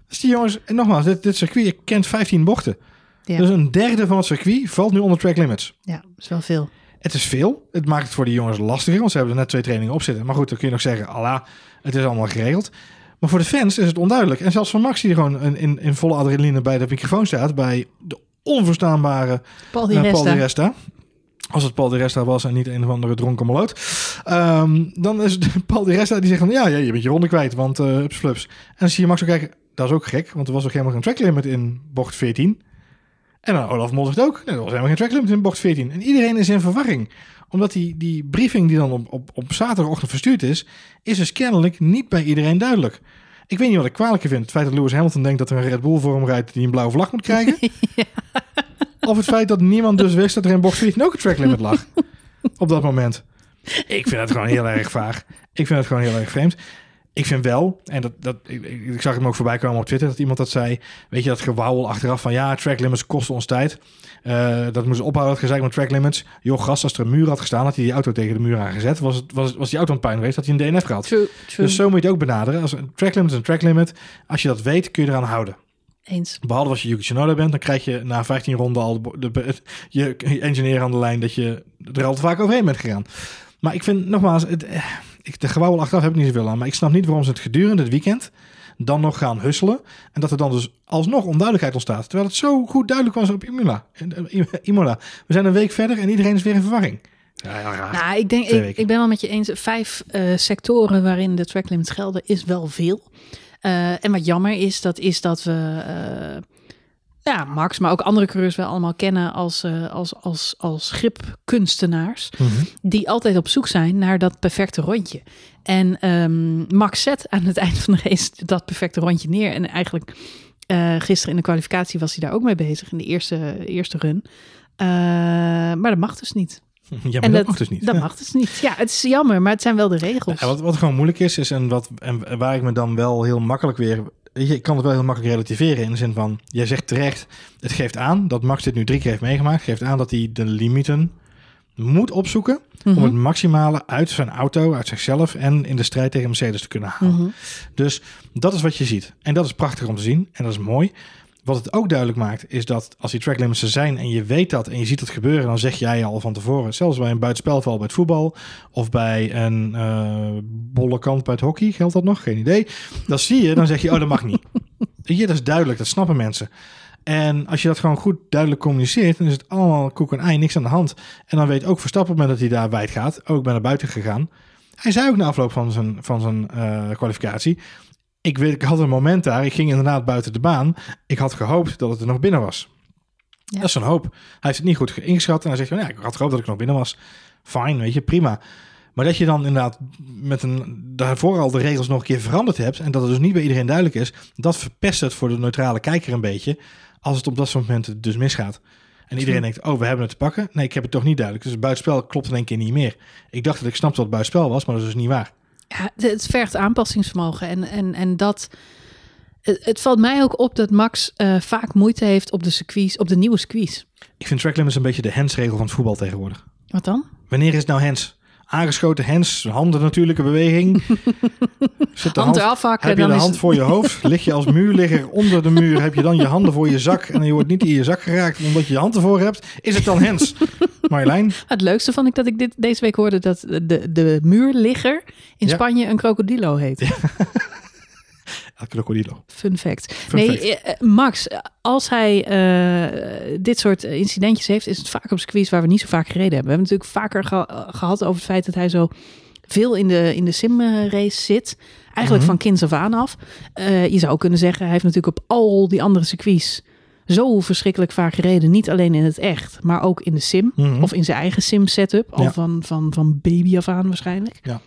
Dus die jongens, en nogmaals, dit, dit circuit kent 15 bochten. Ja. Dus een derde van het circuit valt nu onder track limits. Ja, dat is wel veel. Het is veel. Het maakt het voor die jongens lastiger, want ze hebben er net twee trainingen op zitten. Maar goed, dan kun je nog zeggen, Allah, het is allemaal geregeld. Maar voor de fans is het onduidelijk. En zelfs van Max, die gewoon in, in, in volle adrenaline bij de microfoon staat, bij de onverstaanbare Paul eh, Paul Resta. de Resta. Als het Paul de Resta was en niet een of andere dronken maloot. Ehm, dan is het Paul de Resta die zegt van ja, ja je bent je ronde kwijt, want eh ups, flups. En dan zie je Max ook kijken, dat is ook gek, want er was ook helemaal geen track limit in bocht 14. En dan Olaf Mol zegt ook, er was helemaal geen track limit in bocht 14. En iedereen is in verwarring. Omdat die, die briefing die dan op, op, op zaterdagochtend verstuurd is, is dus kennelijk niet bij iedereen duidelijk. Ik weet niet wat ik kwalijker vind. Het feit dat Lewis Hamilton denkt dat er een Red Bull voor hem rijdt die een blauwe vlag moet krijgen. Of het feit dat niemand dus wist dat er in bocht 14 ook een track limit lag. op dat moment. Ik vind het gewoon heel erg vaag. Ik vind het gewoon heel erg vreemd. Ik vind wel, en dat, dat, ik, zag hem ook voorbij komen op Twitter, dat iemand dat zei. Weet je, dat gewauwel achteraf van ja, track limits kosten ons tijd. Eh, dat moest ophouden, dat gezeik met track limits. Joh, gast, als er een muur had gestaan, had hij die auto tegen de muur aangezet. Was, het, was, was die auto een puin geweest, had hij een DNF gehad. True, true. Dus zo moet je het ook benaderen. Als een track limit is een track limit. Als je dat weet, kun je eraan houden. Eens. Behalve als je Yuki Tsunoda bent, dan krijg je na 15 ronden al de, de- het- je, je engineer aan de lijn dat je er al te vaak overheen bent gegaan. Maar ik vind nogmaals, het, eh, ik, de gewauwel achteraf heb ik niet zoveel aan. Maar ik snap niet waarom ze het gedurende het weekend dan nog gaan husselen. En dat er dan dus alsnog onduidelijkheid ontstaat. Terwijl het zo goed duidelijk was op Imola. Eh, Imola. We zijn een week verder en iedereen is weer in verwarring. Ja, heel raar. Nou, ik denk, ik, ben wel met je eens. Vijf eh, sectoren waarin de track limits gelden is wel veel. Eh, en wat jammer is, dat is dat we eh, ja, Max, maar ook andere coureurs wel allemaal kennen als, eh, als, als, als gripkunstenaars. Mhm. Die altijd op zoek zijn naar dat perfecte rondje. En ehm, Max zet aan het eind van de race dat perfecte rondje neer. En eigenlijk eh, gisteren in de kwalificatie was hij daar ook mee bezig in de eerste, eerste run. Eh, maar dat mag dus niet. Ja, maar en dat, mag dus niet. Dat Ja. mag dus niet. Ja, het is jammer, maar het zijn wel de regels. Ja, wat, wat gewoon moeilijk is, is en, wat, en waar ik me dan wel heel makkelijk weer... je, kan het wel heel makkelijk relativeren in de zin van... Jij zegt terecht, het geeft aan dat Max dit nu drie keer heeft meegemaakt. geeft aan dat hij de limieten moet opzoeken... Mhm. om het maximale uit zijn auto, uit zichzelf... en in de strijd tegen Mercedes te kunnen halen. Mhm. Dus dat is wat je ziet. En dat is prachtig om te zien. En dat is mooi. Wat het ook duidelijk maakt, is dat als die track limits er zijn en je weet dat en je ziet het gebeuren, dan zeg jij al van tevoren, zelfs bij een buitenspelval bij het voetbal of bij een eh bolle kant bij het hockey, geldt dat nog? Geen idee. Dat zie je, dan zeg je, oh, dat mag niet. Je, dat is duidelijk, dat snappen mensen. En als je dat gewoon goed duidelijk communiceert, dan is het allemaal koek en ei, niks aan de hand. En dan weet ook Verstappen op het moment dat hij daar wijd gaat, ook ik ben naar buiten gegaan. Hij zei ook na afloop van zijn, van zijn eh, kwalificatie, ik, weet, ik had een moment daar, ik ging inderdaad buiten de baan. Ik had gehoopt dat het er nog binnen was. Ja. Dat is een hoop. Hij heeft het niet goed ingeschat en hij zegt van ja, ik had gehoopt dat ik nog binnen was. Fijn, weet je, prima. Maar dat je dan inderdaad met een daarvoor al de regels nog een keer veranderd hebt en dat het dus niet bij iedereen duidelijk is, dat verpest het voor de neutrale kijker een beetje als het op dat soort momenten dus misgaat. En iedereen denkt, oh, we hebben het te pakken. Nee, ik heb het toch niet duidelijk. Dus het buitenspel klopt in één keer niet meer. Ik dacht dat ik snapte wat buitenspel was, maar dat is dus niet waar. Ja, het- vergt aanpassingsvermogen. En, en, en dat. Het, het valt mij ook op dat Max eh, vaak moeite heeft op de circuits, op de nieuwe circuits. Ik vind track limits een beetje de handsregel van het voetbal tegenwoordig. Wat dan? Wanneer is het nou hands? Aangeschoten hands, handen natuurlijke beweging. Zit de Hand hand, eraf hakken. heb je de hand voor je hoofd? Lig je als muurligger onder de muur? Heb je dan je handen voor je zak en je wordt niet in je zak geraakt omdat je je hand ervoor hebt? Is het dan hands? Marjolein? Het leukste vond ik dat ik dit deze week hoorde dat de, de muurligger in Ja. Spanje een krokodilo heet. El Crocodilo. Fun fact. Fun nee, fact. eh, eh, Max, als hij eh, dit soort incidentjes heeft, is het vaak op circuits waar we niet zo vaak gereden hebben. We hebben natuurlijk vaker ge- eh, gehad over het feit dat hij zo veel in de, in de simrace zit. Eigenlijk Mhm. van kinds af aan af. Je zou kunnen zeggen, hij heeft natuurlijk op al die andere circuits zo verschrikkelijk vaak gereden. Niet alleen in het echt, maar ook in de sim. Mhm. Of in zijn eigen sim setup. Al Ja. van, van, van baby af aan waarschijnlijk. Ja.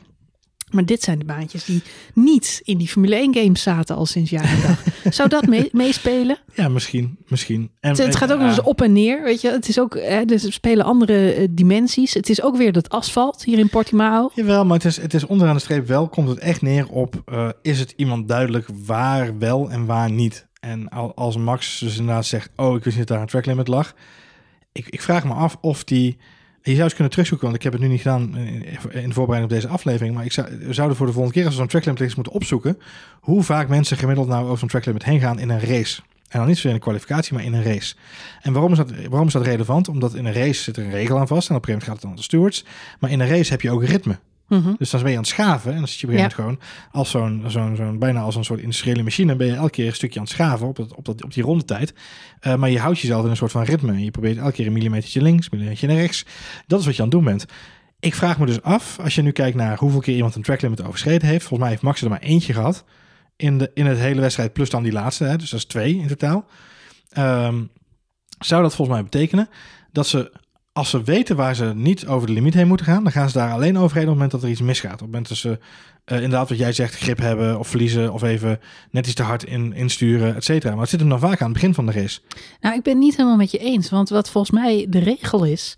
Maar dit zijn de baantjes die niet in die Formule 1 games zaten al sinds jaar en dag. Zou dat mee- meespelen? Ja, misschien. misschien. En, Het, het gaat ook nog eens op en neer, weet je. Het is ook, hè, dus er spelen andere eh, dimensies. Het is ook weer dat asfalt hier in Portimao. Jawel, maar het is, het is onderaan de streep wel, komt het echt neer op, eh, is het iemand duidelijk waar wel en waar niet? En al- als Max dus inderdaad zegt, oh, ik wist niet dat daar een track limit lag. Ik, ik vraag me af of die, je zou eens kunnen terugzoeken, want ik heb het nu niet gedaan in, in voorbereiding op deze aflevering, maar ik zou, we zouden voor de volgende keer als er zo'n track limit is moeten opzoeken, hoe vaak mensen gemiddeld nou over zo'n track limit heen gaan in een race. En dan niet zozeer in de kwalificatie, maar in een race. En waarom is, dat, waarom is dat relevant? Omdat in een race zit er een regel aan vast. En op een gegeven moment gaat het dan de stewards. Maar in een race heb je ook ritme. Mhm. Dus dan ben je aan het schaven. En dan zit je op een gegeven moment gewoon als zo'n, zo'n, zo'n, bijna als een soort industriële machine. Ben je elke keer een stukje aan het schaven op, het, op, dat, op die rondetijd. Eh maar je houdt jezelf in een soort van ritme. En je probeert elke keer een millimetertje links, een millimetertje naar rechts. Dat is wat je aan het doen bent. Ik vraag me dus af, als je nu kijkt naar hoeveel keer iemand een tracklimit overschreden heeft. Volgens mij heeft Max er maar eentje gehad in, de, in het hele wedstrijd. Plus dan die laatste, hè, dus dat is twee in totaal. Ehm, zou dat volgens mij betekenen dat ze, als ze weten waar ze niet over de limiet heen moeten gaan, dan gaan ze daar alleen overheen op het moment dat er iets misgaat. Op het moment dat ze eh, inderdaad wat jij zegt, grip hebben of verliezen of even net iets te hard in, insturen, et cetera. Maar het zit hem dan vaak aan het begin van de race. Nou, ik ben niet helemaal met je eens. Want wat volgens mij de regel is,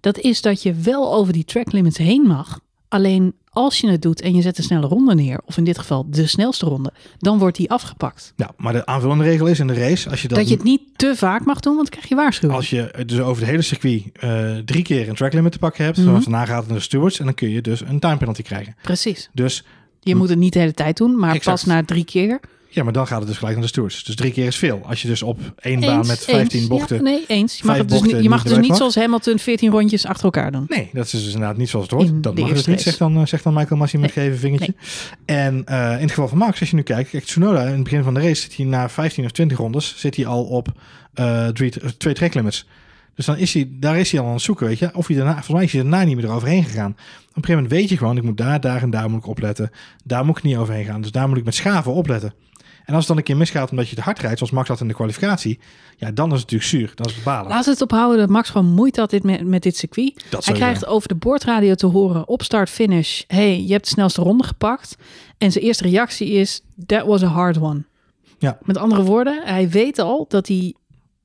dat is dat je wel over die track limits heen mag. Alleen als je het doet en je zet een snelle ronde neer, of in dit geval de snelste ronde, dan wordt die afgepakt. Nou, maar de aanvullende regel is in de race, als je dat, Dat je het niet te vaak mag doen, want dan krijg je waarschuwing. als je dus over het hele circuit eh, drie keer een track limit te pakken hebt, zoals daarna gaat het naar de stewards en dan kun je dus een time penalty krijgen. Precies. Dus Je moet het niet de hele tijd doen, maar Exact. pas na drie keer. Ja, maar dan gaat het dus gelijk naar de stewards. Dus drie keer is veel. Als je dus op één baan Eens, met 15 eens. bochten Ja, nee, eens. Je mag het dus, niet, je mag dus niet mag. zoals Hamilton 14 rondjes achter elkaar doen. Nee, dat is dus inderdaad niet zoals het hoort. In dat mag dus niet, zegt dan, eh, zegt dan Michael Massi met Nee. geven vingertje. En eh, in het geval van Max, als je nu kijkt, kijk, Tsunoda in het begin van de race zit hij na 15 of 20 rondes, zit hij al op eh, drie, twee track limits. Dus dan is hij, daar is hij al aan het zoeken, weet je. Of hij daarna, volgens mij is hij daarna niet meer eroverheen gegaan. Op een gegeven moment weet je gewoon, ik moet daar, daar en daar moet ik opletten. Daar moet ik niet overheen gaan. Dus daar moet ik met schaven opletten. En als het dan een keer misgaat omdat je te hard rijdt, zoals Max had in de kwalificatie, ja, dan is het natuurlijk zuur. Dan is het balen. Laat het ophouden dat Max gewoon moeite had dit met, met dit circuit. Dat Hij krijgt over de boordradio te horen op start-finish. hey, je hebt de snelste ronde gepakt. En zijn eerste reactie is, that was a hard one. Ja. Met andere woorden, hij weet al dat hij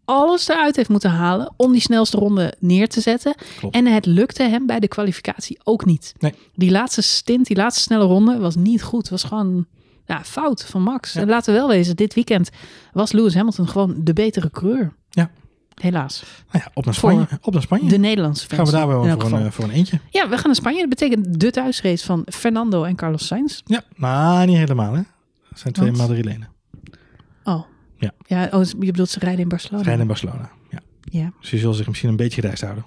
alles eruit heeft moeten halen om die snelste ronde neer te zetten. Klopt. En het lukte hem bij de kwalificatie ook niet. Nee. Die laatste stint, die laatste snelle ronde was niet goed. was gewoon ja, fout van Max. Ja. En laten we wel wezen, dit weekend was Lewis Hamilton gewoon de betere coureur. Ja. Helaas. Nou ja, op naar Voor Spanje. Op naar Spanje. De Nederlandse Gaan fans. we daar wel voor een, geval. eh, voor een eentje? Ja, we gaan naar Spanje. Dat betekent de thuisrace van Fernando en Carlos Sainz. Ja, maar niet helemaal hè. Het zijn twee Want? Madrilenen. Oh. Ja. Ja, oh, je bedoelt ze rijden in Barcelona. Rijden in Barcelona. Ja. Ja, Dus je zal zich misschien een beetje gedijst houden.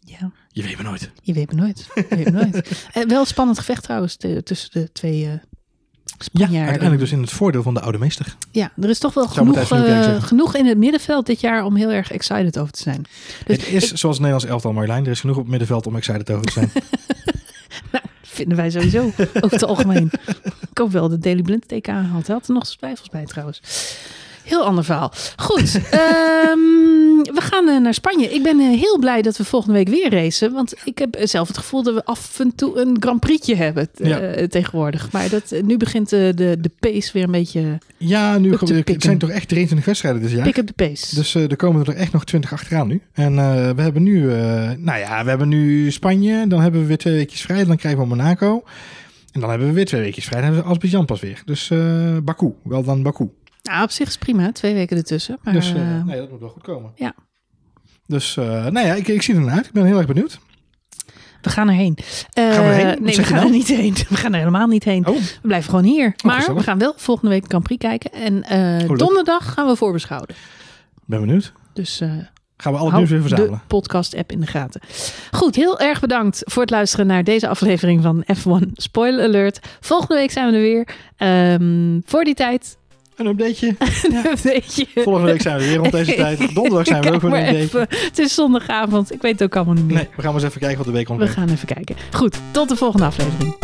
ja. Je weet maar nooit. Je weet maar nooit. Je weet maar nooit. Eh, wel spannend gevecht trouwens tussen de twee Ja, uiteindelijk dus in het voordeel van de oude meester. Ja, er is toch wel genoeg, eh, genoeg in het middenveld dit jaar om heel erg excited over te zijn. Dus het is zoals het Nederlands elftal Marjolein. Er is genoeg op het middenveld om excited over te zijn. vinden wij sowieso over het algemeen. Ik hoop wel dat Daily Blind TK. Hij had er nog twijfels bij trouwens. Heel ander verhaal. Goed, ehm, we gaan eh, naar Spanje. Ik ben eh, heel blij dat we volgende week weer racen. Want ik heb eh, zelf het gevoel dat we af en toe een Grand Prix'tje hebben tegenwoordig. Maar dat, nu begint de, de pace weer een beetje... Ja, nu het zijn toch echt 23 wedstrijden dit jaar. Pick up the pace. Dus er komen er echt nog 20 achteraan nu. En we hebben nu, nou ja, we hebben nu Spanje. Dan hebben we weer twee weekjes vrij. Dan krijgen we Monaco. En dan hebben we weer twee weekjes vrij. Dan hebben we Azerbeidzjan pas weer. Dus Baku, wel dan Baku. Nou, op zich is prima. Twee weken ertussen. Maar, dus eh, eh, nee, dat moet wel goed komen. ja. Dus eh, nou ja, ik, ik zie er naar uit. Ik ben heel erg benieuwd. we gaan erheen. Gaan we erheen? Nee, we gaan nou? er niet heen. We gaan er helemaal niet heen. Oh, We blijven gewoon hier. maar gezellig. we gaan wel volgende week Grand Prix kijken. En leuk. donderdag gaan we voorbeschouwen. ben benieuwd. Dus Gaan we al het hou nieuws weer de verzamelen. podcast-app in de gaten. Goed, heel erg bedankt voor het luisteren naar deze aflevering van F1 Spoiler Alert. Volgende week zijn we er weer. Ehm, voor die tijd, Een updateje. een beetje... Volgende week zijn we weer rond deze tijd. Donderdag zijn we ook weer een update. even. Het is zondagavond. Ik weet het ook allemaal niet meer. Nee, we gaan maar eens even kijken wat de week we ontbreekt. gaan even kijken. Goed, tot de volgende aflevering.